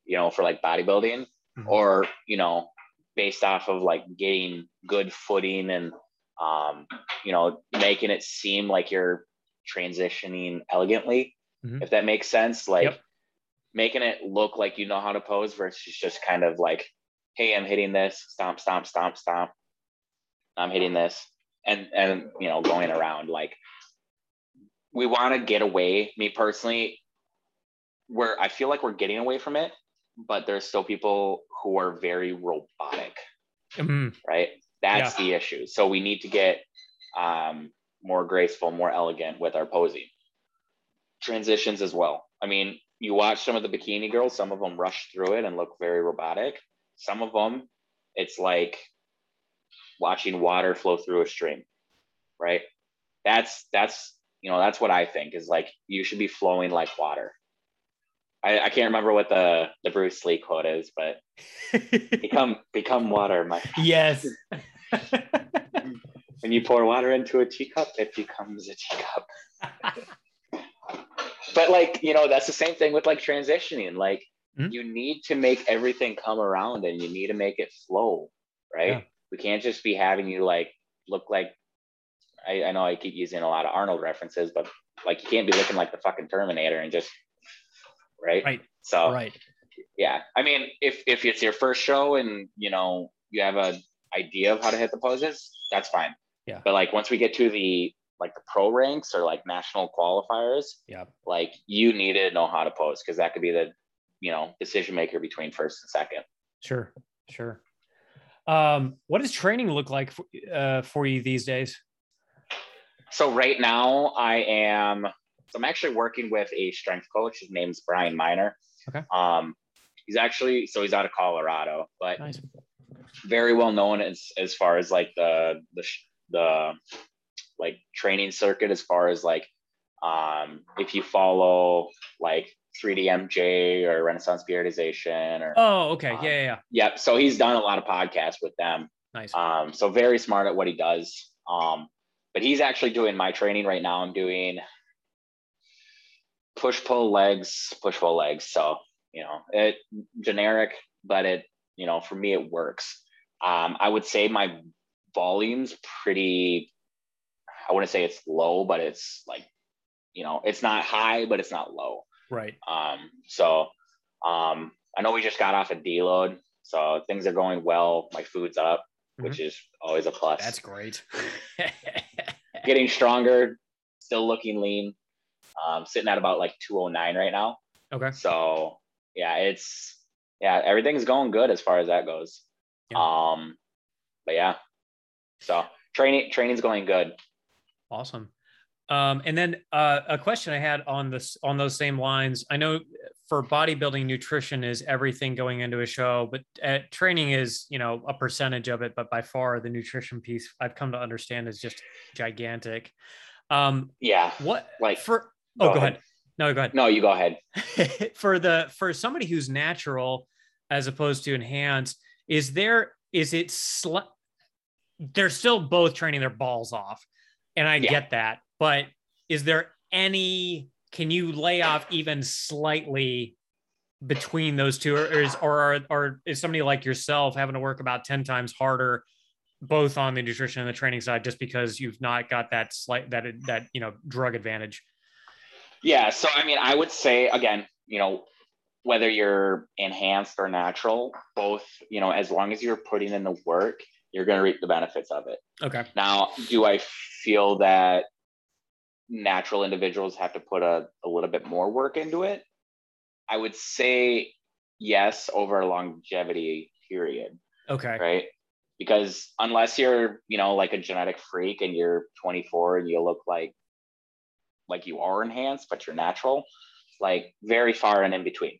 you know for like bodybuilding Mhm. or you know based off of like getting good footing and um you know making it seem like you're transitioning elegantly Mhm. if that makes sense like Yep. Making it look like you know how to pose versus just kind of like hey i'm hitting this stomp stomp stomp stomp. I'm hitting this. And and you know going around like we want to get away me personally where i feel like we're getting away from it but there's still people who are very robotic Mhm. right? That's the issue. So we need to get um, more graceful more elegant with our posing. Transitions as well. I mean you watch some of the bikini girls some of them rush through it and look very robotic some of them it's like watching water flow through a stream right that's that's you know that's what i think is like you should be flowing like water i, I can't remember what the the bruce lee quote is but *laughs* become become water my yes. *laughs* when you pour water into a teacup, it becomes a teacup. *laughs* but like, you know, that's the same thing with like transitioning. Like mm-hmm. you need to make everything come around and you need to make it flow, right? Yeah. We can't just be having you like look like I, I know I keep using a lot of Arnold references, but like you can't be looking like the fucking Terminator and just right. Right. So right. Yeah. I mean, if if it's your first show and you know you have a idea of how to hit the poses, that's fine. Yeah. But like once we get to the like the pro ranks or like national qualifiers, yeah, like you need to know how to pose because that could be the you know decision maker between first and second. Sure, sure. Um, what does training look like for, uh, for you these days? So right now I am. So I'm actually working with a strength coach. His name's Brian Miner. Okay. Um, he's actually so he's out of Colorado, but nice. very well known as as far as like the the the like training circuit as far as like um if you follow like 3DMJ or Renaissance Periodization or oh okay. um, yeah, yeah yeah. yep. So he's done a lot of podcasts with them. Nice. Um so very smart at what he does. Um but he's actually doing my training right now. I'm doing push pull legs push pull legs. So you know it generic but it you know for me it works. Um I would say my volume's pretty I wouldn't say it's low, but it's like, you know, it's not high, but it's not low. Right. Um, so um, I know we just got off a deload, so things are going well. My food's up, mm-hmm. which is always a plus. That's great. *laughs* Getting stronger, still looking lean. Um, sitting at about like 209 right now. Okay. So yeah, it's yeah, everything's going good as far as that goes. Yeah. Um, but yeah, so training training's going good. Awesome. Um, and then uh, a question I had on this on those same lines. I know for bodybuilding, nutrition is everything going into a show, but uh, training is you know a percentage of it. But by far, the nutrition piece I've come to understand is just gigantic. Um, yeah. What like for? Oh, go, go ahead. ahead. No, go ahead. No, you go ahead. *laughs* for the for somebody who's natural as opposed to enhanced, is there is it sl- they're still both training their balls off and I yeah. get that, but is there any? Can you lay off even slightly between those two, or is or or is somebody like yourself having to work about ten times harder, both on the nutrition and the training side, just because you've not got that slight that that you know drug advantage? Yeah. So I mean, I would say again, you know, whether you're enhanced or natural, both, you know, as long as you're putting in the work, you're going to reap the benefits of it. Okay. Now, do I feel that natural individuals have to put a, a little bit more work into it? I would say yes over a longevity period. Okay. Right. Because unless you're, you know, like a genetic freak and you're 24 and you look like like you are enhanced, but you're natural, like very far and in between.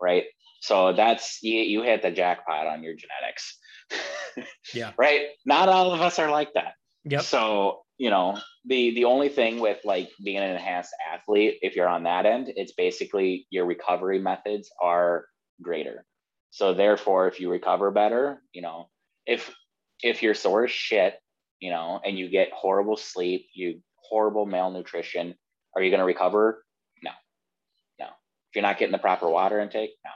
Right. So that's you, you hit the jackpot on your genetics. Yeah. *laughs* Right. Not all of us are like that. Yep. So, you know, the the only thing with like being an enhanced athlete, if you're on that end, it's basically your recovery methods are greater. So therefore, if you recover better, you know, if if you're sore as shit, you know, and you get horrible sleep, you horrible malnutrition, are you going to recover? No, no. If you're not getting the proper water intake, no.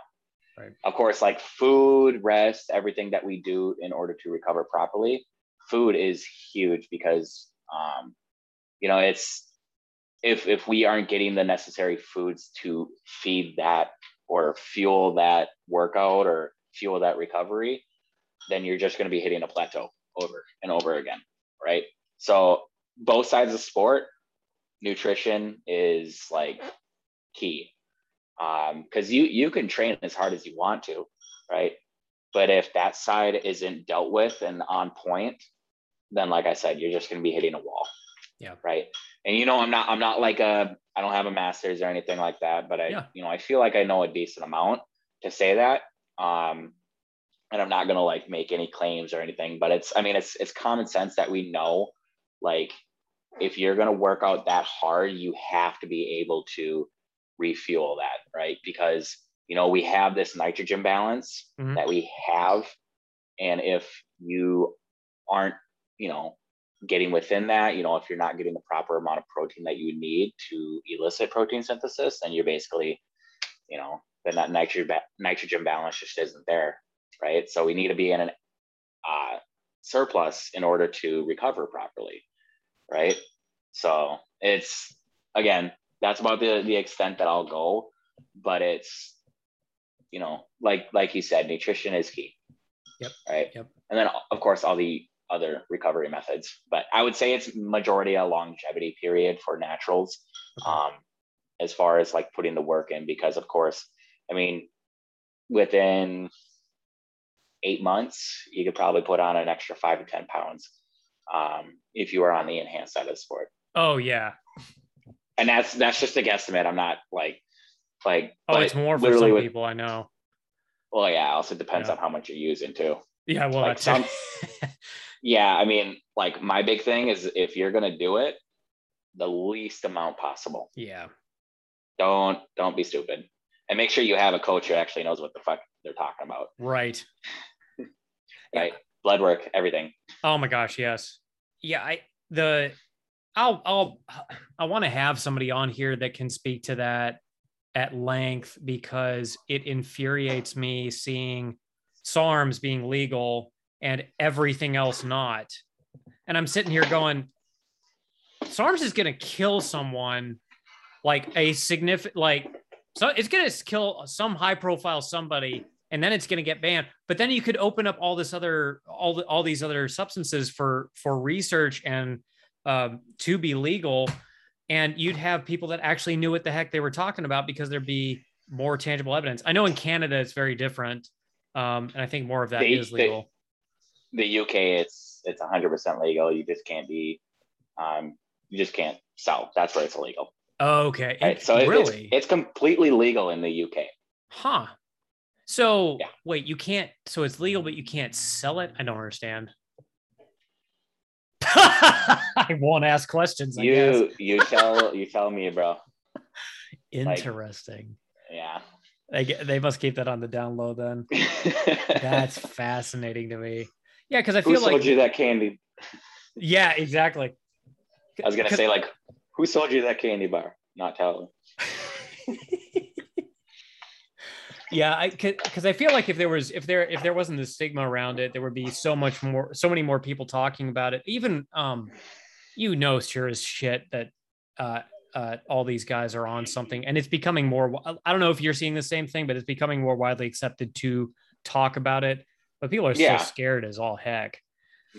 Right. Of course, like food, rest, everything that we do in order to recover properly, food is huge because, um, you know, it's if if we aren't getting the necessary foods to feed that or fuel that workout or fuel that recovery, then you're just going to be hitting a plateau over and over again, right? So both sides of sport, nutrition is like key because um, you you can train as hard as you want to, right? But if that side isn't dealt with and on point, then like I said, you're just going to be hitting a wall. Yeah. Right. And you know, I'm not I'm not like a I don't have a master's or anything like that, but I yeah. you know I feel like I know a decent amount to say that. Um, and I'm not gonna like make any claims or anything, but it's I mean it's it's common sense that we know like if you're gonna work out that hard, you have to be able to refuel that, right? Because you know we have this nitrogen balance mm-hmm. that we have, and if you aren't, you know, getting within that, you know, if you're not getting the proper amount of protein that you need to elicit protein synthesis, then you're basically, you know then that nitrogen nitrogen balance just isn't there, right? So we need to be in an uh, surplus in order to recover properly, right? So it's again that's about the the extent that I'll go, but it's you know like like you said, nutrition is key. Yep. Right. Yep. And then of course all the other recovery methods, but I would say it's majority a longevity period for naturals. Okay. Um, as far as like putting the work in, because of course, I mean, within eight months, you could probably put on an extra five to 10 pounds um, if you are on the enhanced side of the sport. Oh yeah. And that's, that's just a guesstimate. I'm not like, like, Oh, it's more for some with- people I know. Well, yeah, also depends Yeah. on how much you're using too. Yeah, well, like some- *laughs* Yeah. I mean, like my big thing is if you're going to do it, the least amount possible. yeah. Don't, don't be stupid and make sure you have a coach who actually knows what the fuck they're talking about. Right. *laughs* Right. Blood work, everything. Oh my gosh, yes. Yeah, I the I'll I'll I want to have somebody on here that can speak to that at length because it infuriates me seeing SARMs being legal and everything else not. And I'm sitting here going, SARMs is going to kill someone like a significant, like, so it's going to kill some high profile somebody and then it's going to get banned. But then you could open up all this other, all the, all these other substances for, for research and um, to be legal. And you'd have people that actually knew what the heck they were talking about because there'd be more tangible evidence. I know in Canada it's very different. Um, and I think more of that They- is legal. the UK, it's it's 100% legal. You just can't be, um, you just can't sell. That's where it's illegal. okay. Right? So really? it's, it's completely legal in the UK. Huh. So Yeah. wait, you can't. So it's legal, but you can't sell it. I don't understand. *laughs* I won't ask questions. I guess. You you tell you tell me, bro. *laughs* Interesting. Yeah. They they must keep that on the down low then. *laughs* That's fascinating to me. Yeah, because I feel who sold like you that candy? yeah, exactly. I was gonna say like, who sold you that candy bar? Not tell. Yeah i because i feel like if there was if there if there wasn't the stigma around it there would be so much more so many more people talking about it even um you know sure as shit that uh uh, all these guys are on something and it's becoming more i don't know if you're seeing the same thing but it's becoming more widely accepted to talk about it but people are Yeah. still scared as all heck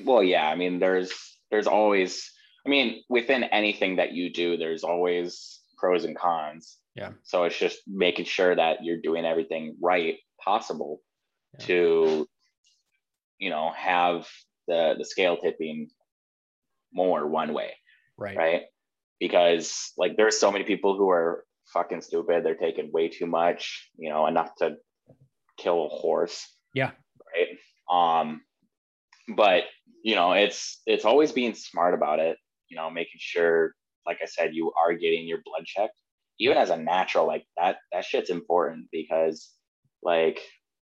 Well, yeah. I mean, there's there's always. I mean, within anything that you do, there's always pros and cons. Yeah. So it's just making sure that you're doing everything right possible Yeah. to, you know, have the the scale tipping more one way, right right? Because like there's so many people who are fucking stupid. They're taking way too much, you know, enough to kill a horse. Yeah. Right. Um, but you know, it's it's always being smart about it. You know, making sure, like I said, you are getting your blood checked. Even as a natural, like that that shit's important because like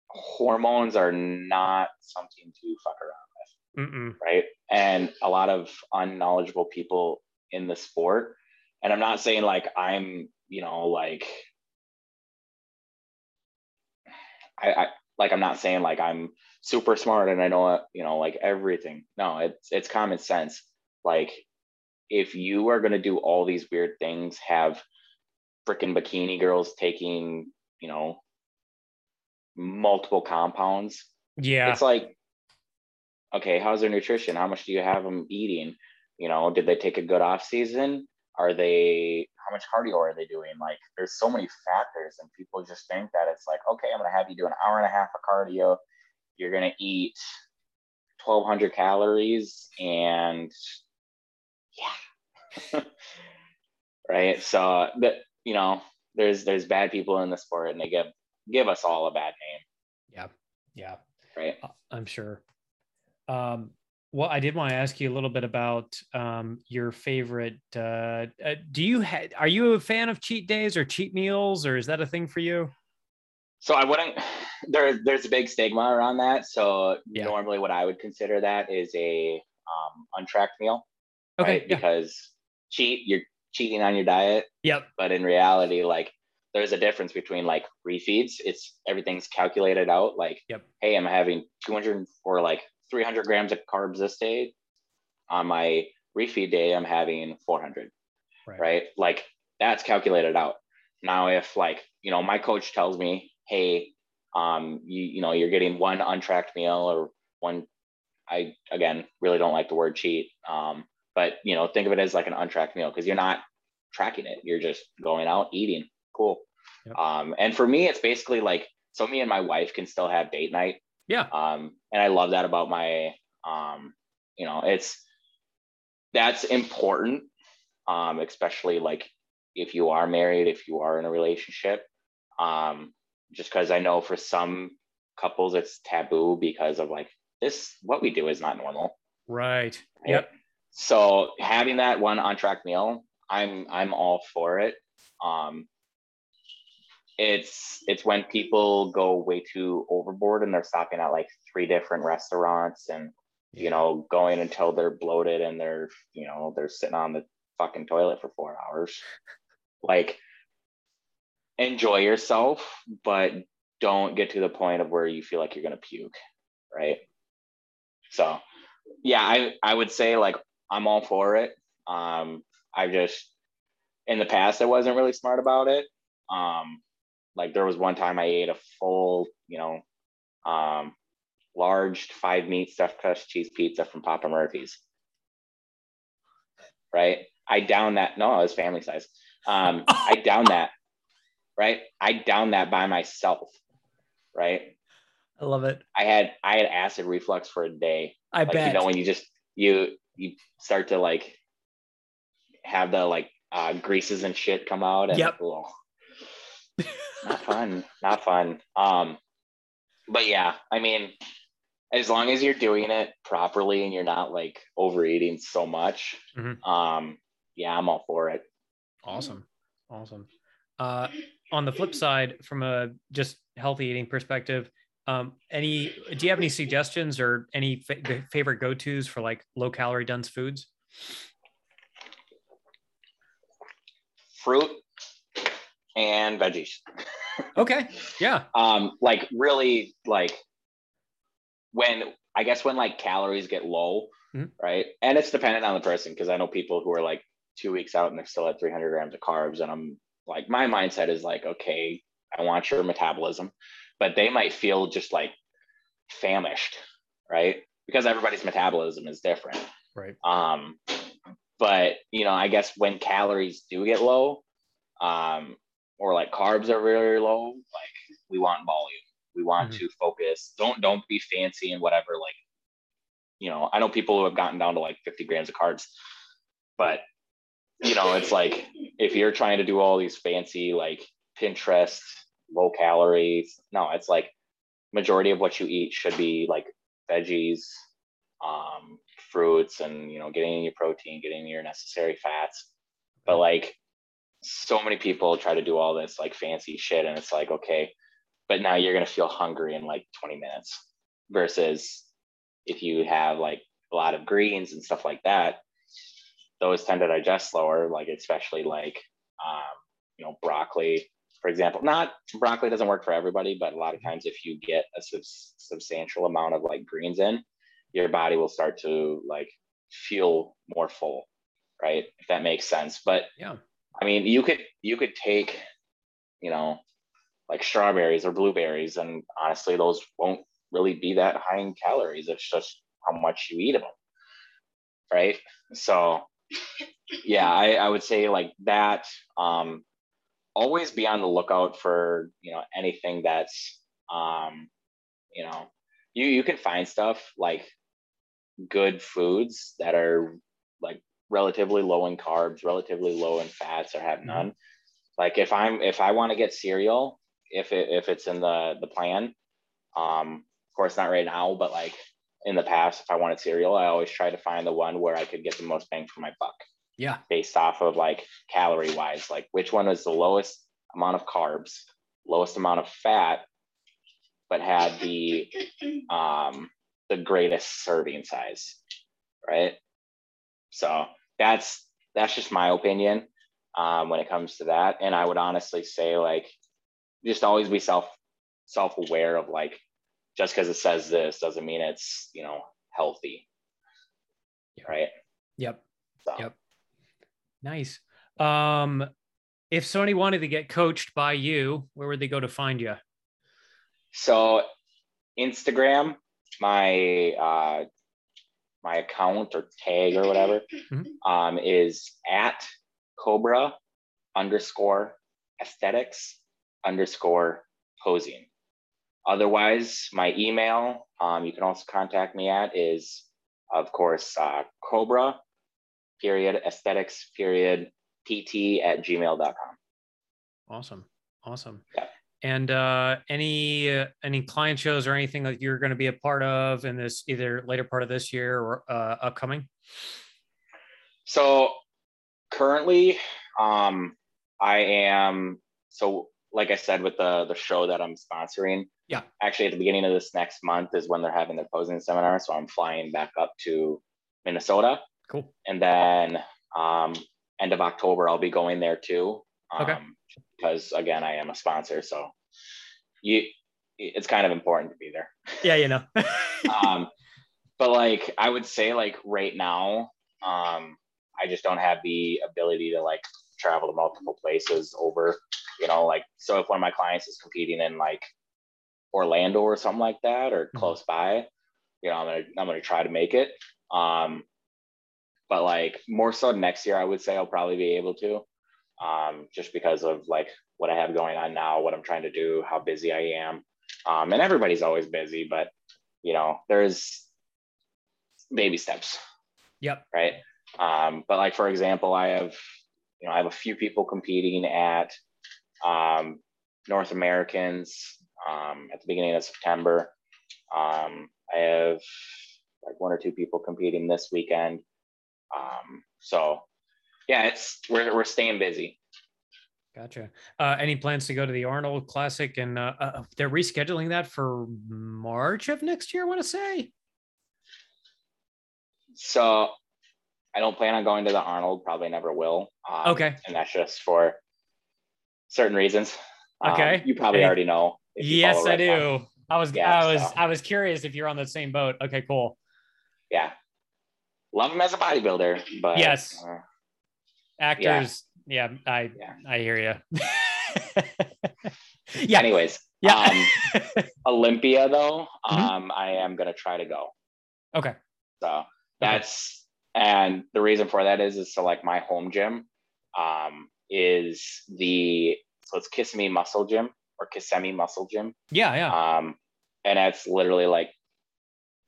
hormones are not something to fuck around Mm-mm. right? And a lot of unknowledgeable people in the sport. And I'm not saying like I'm, you know, like I, I like I'm not saying like I'm super smart and I know you know like everything. No, it's it's common sense. Like if you are gonna do all these weird things, have freaking bikini girls taking, you know, multiple compounds. Yeah. It's like okay how's their nutrition? How much do you have them eating? You know did they take a good off season? Are they how much cardio are they doing? Like there's so many factors and people just think that it's like okay i'm going to have you do an hour and a half of cardio. You're going to eat 1200 calories and yeah. *laughs* Right? So that you know there's there's bad people in the sport and they give give us all a bad name yeah yeah right Uh, I'm sure. Um, well, I did want to ask you a little bit about um, your favorite. Uh, uh, do you ha- are you a fan of cheat days or cheat meals, or is that a thing for you? So I wouldn't. *sighs* There, there's a big stigma around that. So Yeah. normally, what I would consider that is a um, untracked meal, Okay. right? Yeah. Because cheat, you're cheating on your diet, Yep. but in reality, like there's a difference between like refeeds. It's everything's calculated out. Like, Yep. hey, I'm having 200 or like 300 grams of carbs this day. On my refeed day, I'm having 400. Right. right? Like that's calculated out. Now, if like you know, my coach tells me, hey, um, you you know, you're getting one untracked meal or one. I again really don't like the word cheat, um, but you know, think of it as like an untracked meal because you're not tracking it. You're just going out eating. Cool. Yep. Um, and for me, it's basically like so me and my wife can still have date night. Yeah. Um, and I love that about my, um, you know, it's that's important, um, especially like if you are married, if you are in a relationship, um, just because I know for some couples it's taboo because of like this, what we do is not normal. Right. right? Yep. So having that one on track meal, I'm I'm all for it. Um, it's it's when people go way too overboard and they're stopping at like three different restaurants and you know going until they're bloated and they're you know they're sitting on the fucking toilet for four hours. Like enjoy yourself but don't get to the point of where you feel like you're going to puke right? So yeah i i would say like i'm all for it. Um i just in the past i wasn't really smart about it. Um like there was one time i ate a full you know um large five meat stuffed crust cheese pizza from papa murphy's. Right? I downed that no it was family size. Um i downed that right? I downed that by myself right? I love it. i had i had acid reflux for a day. I like bet. you know when you just you you start to like have the like uh greases and shit come out and Yep. ugh. not fun not fun um but yeah i mean as long as you're doing it properly and you're not like overeating so much Mhm. um yeah i'm all for it Awesome. Awesome. Uh, on the flip side, from a just healthy eating perspective, um, any do you have any suggestions or any fa- favorite go tos for like low calorie dense foods? fruit and veggies Okay. Yeah. um like really like when i guess when like calories get low Mhm. right and it's dependent on the person because i know people who are like two weeks out and they're still at 300 grams of carbs and i'm like my mindset is like okay i want your metabolism but they might feel just like famished right because everybody's metabolism is different Right. um but you know i guess when calories do get low um or like carbs are very low like we want volume we want Mhm. to focus don't don't be fancy and whatever like you know i know people who have gotten down to like 50 grams of carbs but you know it's like if you're trying to do all these fancy like pinterest low calories. No it's like majority of what you eat should be like veggies um fruits and you know getting in your protein getting in your necessary fats. But like so many people try to do all this like fancy shit and it's like okay but now you're going to feel hungry in like 20 minutes versus if you have like a lot of greens and stuff like that those tend to digest slower like especially like um, you know broccoli for example not broccoli doesn't work for everybody but a lot of times if you get a subs- substantial amount of like greens in your body will start to like feel more full right? If that makes sense. But Yeah. i mean you could you could take you know like strawberries or blueberries and honestly those won't really be that high in calories. It's just how much you eat of them right? So yeah i, I would say like that um always be on the lookout for you know anything that's um you know you you can find stuff like good foods that are like relatively low in carbs relatively low in fats or have Mhm. none like if i'm if i want to get cereal if it if it's in the the plan um of course not right now but like in the past if i wanted cereal i always try to find the one where i could get the most bang for my buck Yeah. based off of like calorie wise like which one is the lowest amount of carbs lowest amount of fat but had the *laughs* um the greatest serving size right so that's that's just my opinion um, when it comes to that. And I would honestly say like just always be self self aware of like just because it says this doesn't mean it's you know healthy, right? Yep. So, Yep. Nice. Um, if Sony wanted to get coached by you, where would they go to find you? So Instagram, my uh, my account or tag or whatever, Mhm. um, is at Cobra underscore aesthetics underscore posing. Otherwise, my email, um, you can also contact me at is, of course, uh, Cobra period aesthetics period pt at gmail.com. Awesome. Awesome. Yeah. And uh, any uh, any client shows or anything that you're going to be a part of in this either later part of this year or uh, upcoming? So currently, um, I am so like I said with the the show that I'm sponsoring. Yeah. Actually, at the beginning of this next month is when they're having their posing seminar. So I'm flying back up to Minnesota, Cool. and then um, end of October I'll be going there too. Um, Okay. Because again, I am a sponsor, so you it's kind of important to be there. Yeah, you know. *laughs* um, but like I would say like right now, um, I just don't have the ability to like travel to multiple places over, you know, like so if one of my clients is competing in like Orlando or something like that or Mhm. close by, you know, I'm gonna I'm gonna try to make it. Um, but like more so next year, I would say I'll probably be able to, um, just because of like what I have going on now, what I'm trying to do, how busy I am. Um, and everybody's always busy, but you know, there's baby steps, yep. right? Um, but like for example, I have, you know, I have a few people competing at um, North Americans um, at the beginning of September. Um, I have like one or two people competing this weekend. Um, so yeah, it's we're we're staying busy. Gotcha. Uh, any plans to go to the Arnold Classic? And uh, uh, they're rescheduling that for March of next year. I want to say. So I don't plan on going to the Arnold. Probably never will. Um, Okay. And that's just for certain reasons. Um, Okay. you probably already know. Yes, I Bull. do. I was, Yeah, I was, so- I was curious if you're on the same boat. Okay, cool. Yeah. Love him as a bodybuilder, but Yes. uh, Actors. Yeah, I, Yeah. I hear you. *laughs* yeah. anyways, Yeah. um, *laughs* Olympia though, Mhm. um, I am gonna try to go. okay. So that's and the reason for that is is so like my home gym um is the so it's Kissimmee Muscle Gym or Kissimmee Muscle Gym. Yeah, yeah. Um and it's literally like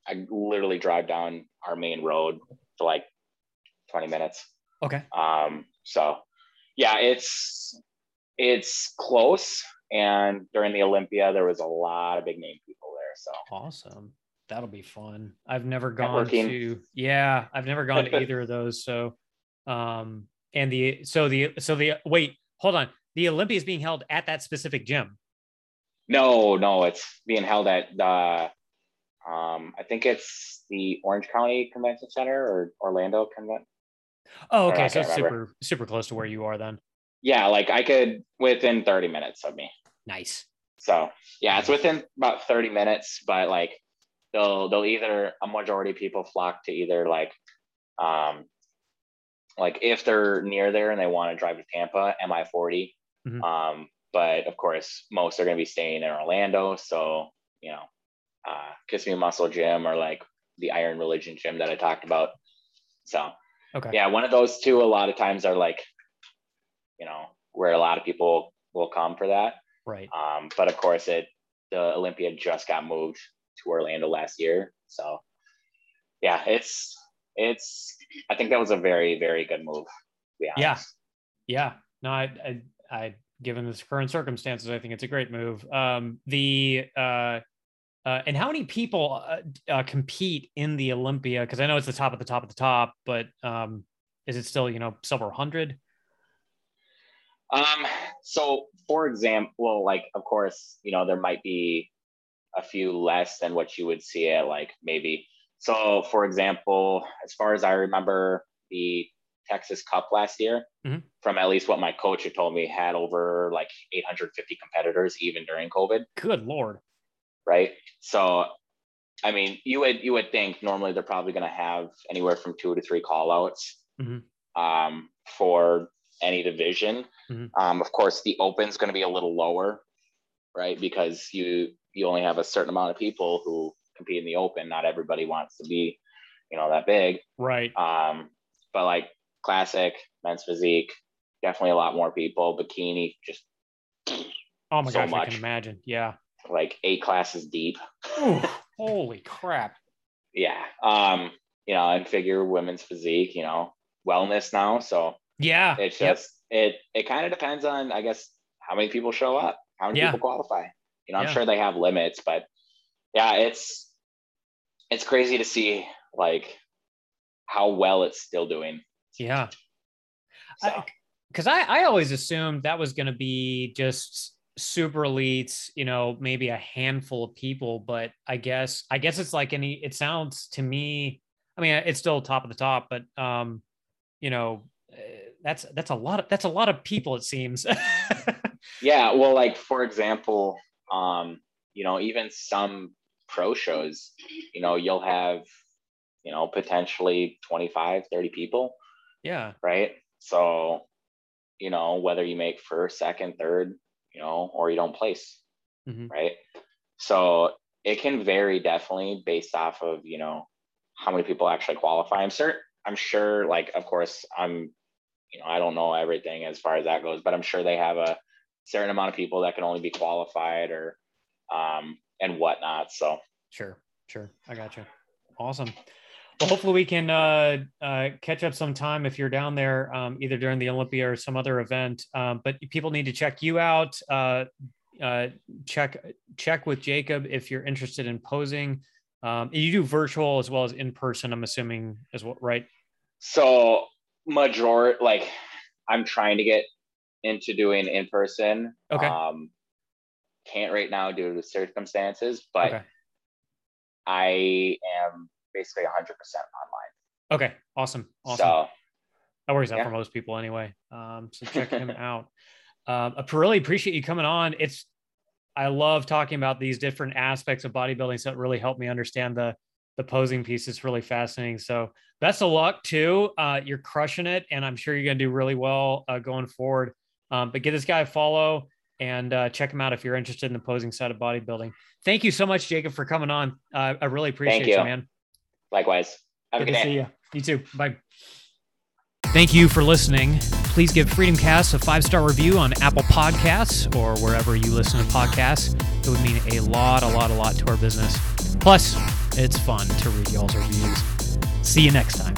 I literally drive down our main road for like 20 minutes. Okay. Um so yeah, it's it's close and during the Olympia there was a lot of big name people there. So Awesome. That'll be fun. I've never gone Networking. to yeah, I've never gone to *laughs* either of those. So um and the so the so the wait, hold on. The Olympia is being held at that specific gym. No, no, it's being held at the um I think it's the Orange County Convention Center or Orlando Convention. Oh, okay. So can't it's remember. super super close to where you are then. Yeah, like I could within 30 minutes of me. Nice. So yeah, it's within about 30 minutes, but like they'll they'll either a majority of people flock to either like um like if they're near there and they want to drive to Tampa, MI 40. Mhm. Um, but of course, most are gonna be staying in Orlando. So, you know, uh Kissimmee Muscle Gym or like the Iron Religion gym that I talked about. So Okay. yeah, one of those two a lot of times are like, you know, where a lot of people will come for that. Right. Um, but of course, it the Olympia just got moved to Orlando last year, so yeah, it's it's. I think that was a very very good move. Yeah. Yeah. No, I, I, I, given the current circumstances, I think it's a great move. Um, the, uh, uh, and how many people uh, uh, compete in the Olympia? Because I know it's the top of the top of the top, but um, is it still you know several hundred? Um. So, for example, like of course, you know there might be a few less than what you would see at like maybe. So, for example, as far as I remember, the Texas Cup last year, Mhm. from at least what my coach had told me, had over like 850 competitors even during COVID, Good lord. Right? So, I mean, you would you would think normally they're probably going to have anywhere from two to three call outs Mhm. um, for any division. Mhm. Um, of course, the open's going to be a little lower, right? Because you you only have a certain amount of people who compete in the open. Not everybody wants to be, you know, that big. Right. Um, but like classic, men's physique, definitely a lot more people. Bikini, just Oh my so gosh, I much. can imagine. Yeah. Like eight classes deep. Ooh, *laughs* holy crap. Yeah. Um, you know, and figure women's physique, you know, wellness now. So Yeah. it's Yep. just it it kind of depends on, I guess, how many people show up, how many Yeah. people qualify. You know, I'm Yeah. sure they have limits, but yeah, it's it's crazy to see like how well it's still doing. Yeah. So. because I, I always assumed that was going to be just super elites you know maybe a handful of people but i guess i guess it's like any it sounds to me i mean it's still top of the top but um you know uh, that's that's a lot of that's a lot of people it seems *laughs* Yeah, well, like for example, um, you know, even some pro shows, you know, you'll have, you know, potentially 25, 30 people, yeah right? So, you know, whether you make first, second, third, you know, or you don't place, Mhm. right? So it can vary definitely based off of, you know, how many people actually qualify. I'm certain, I'm sure, like, of course, I'm, you know, I don't know everything as far as that goes, but I'm sure they have a certain amount of people that can only be qualified or, um, and whatnot. So, Sure, sure. I got you. Awesome. Well, hopefully we can uh, uh, catch up sometime if you're down there, um, either during the Olympia or some other event. Um, but people need to check you out. Uh, uh, check check with Jacob if you're interested in posing. Um, you do virtual as well as in person. I'm assuming as well, right? so major, like, I'm trying to get into doing in person. Okay. Um, can't right now due to circumstances, but Okay. I am basically 100% online. Okay. Awesome. Awesome. So, That works out Yeah. for most people anyway. Um, so check him *laughs* out. Um, I really appreciate you coming on. It's I love talking about these different aspects of bodybuilding. So it really helped me understand the the posing piece. It's really fascinating. So best of luck too. Uh, you're crushing it, and I'm sure you're gonna do really well uh, going forward. Um, but give this guy a follow and uh, check him out if you're interested in the posing side of bodybuilding. Thank you so much, Jacob, for coming on. Uh, I really appreciate you. you. man. Likewise, have a Good good to day. see you. You too. Bye. Thank you for listening. Please give Freedom Cast a five star review on Apple Podcasts or wherever you listen to podcasts. It would mean a lot, a lot, a lot to our business. Plus, it's fun to read y'all's reviews. See you next time.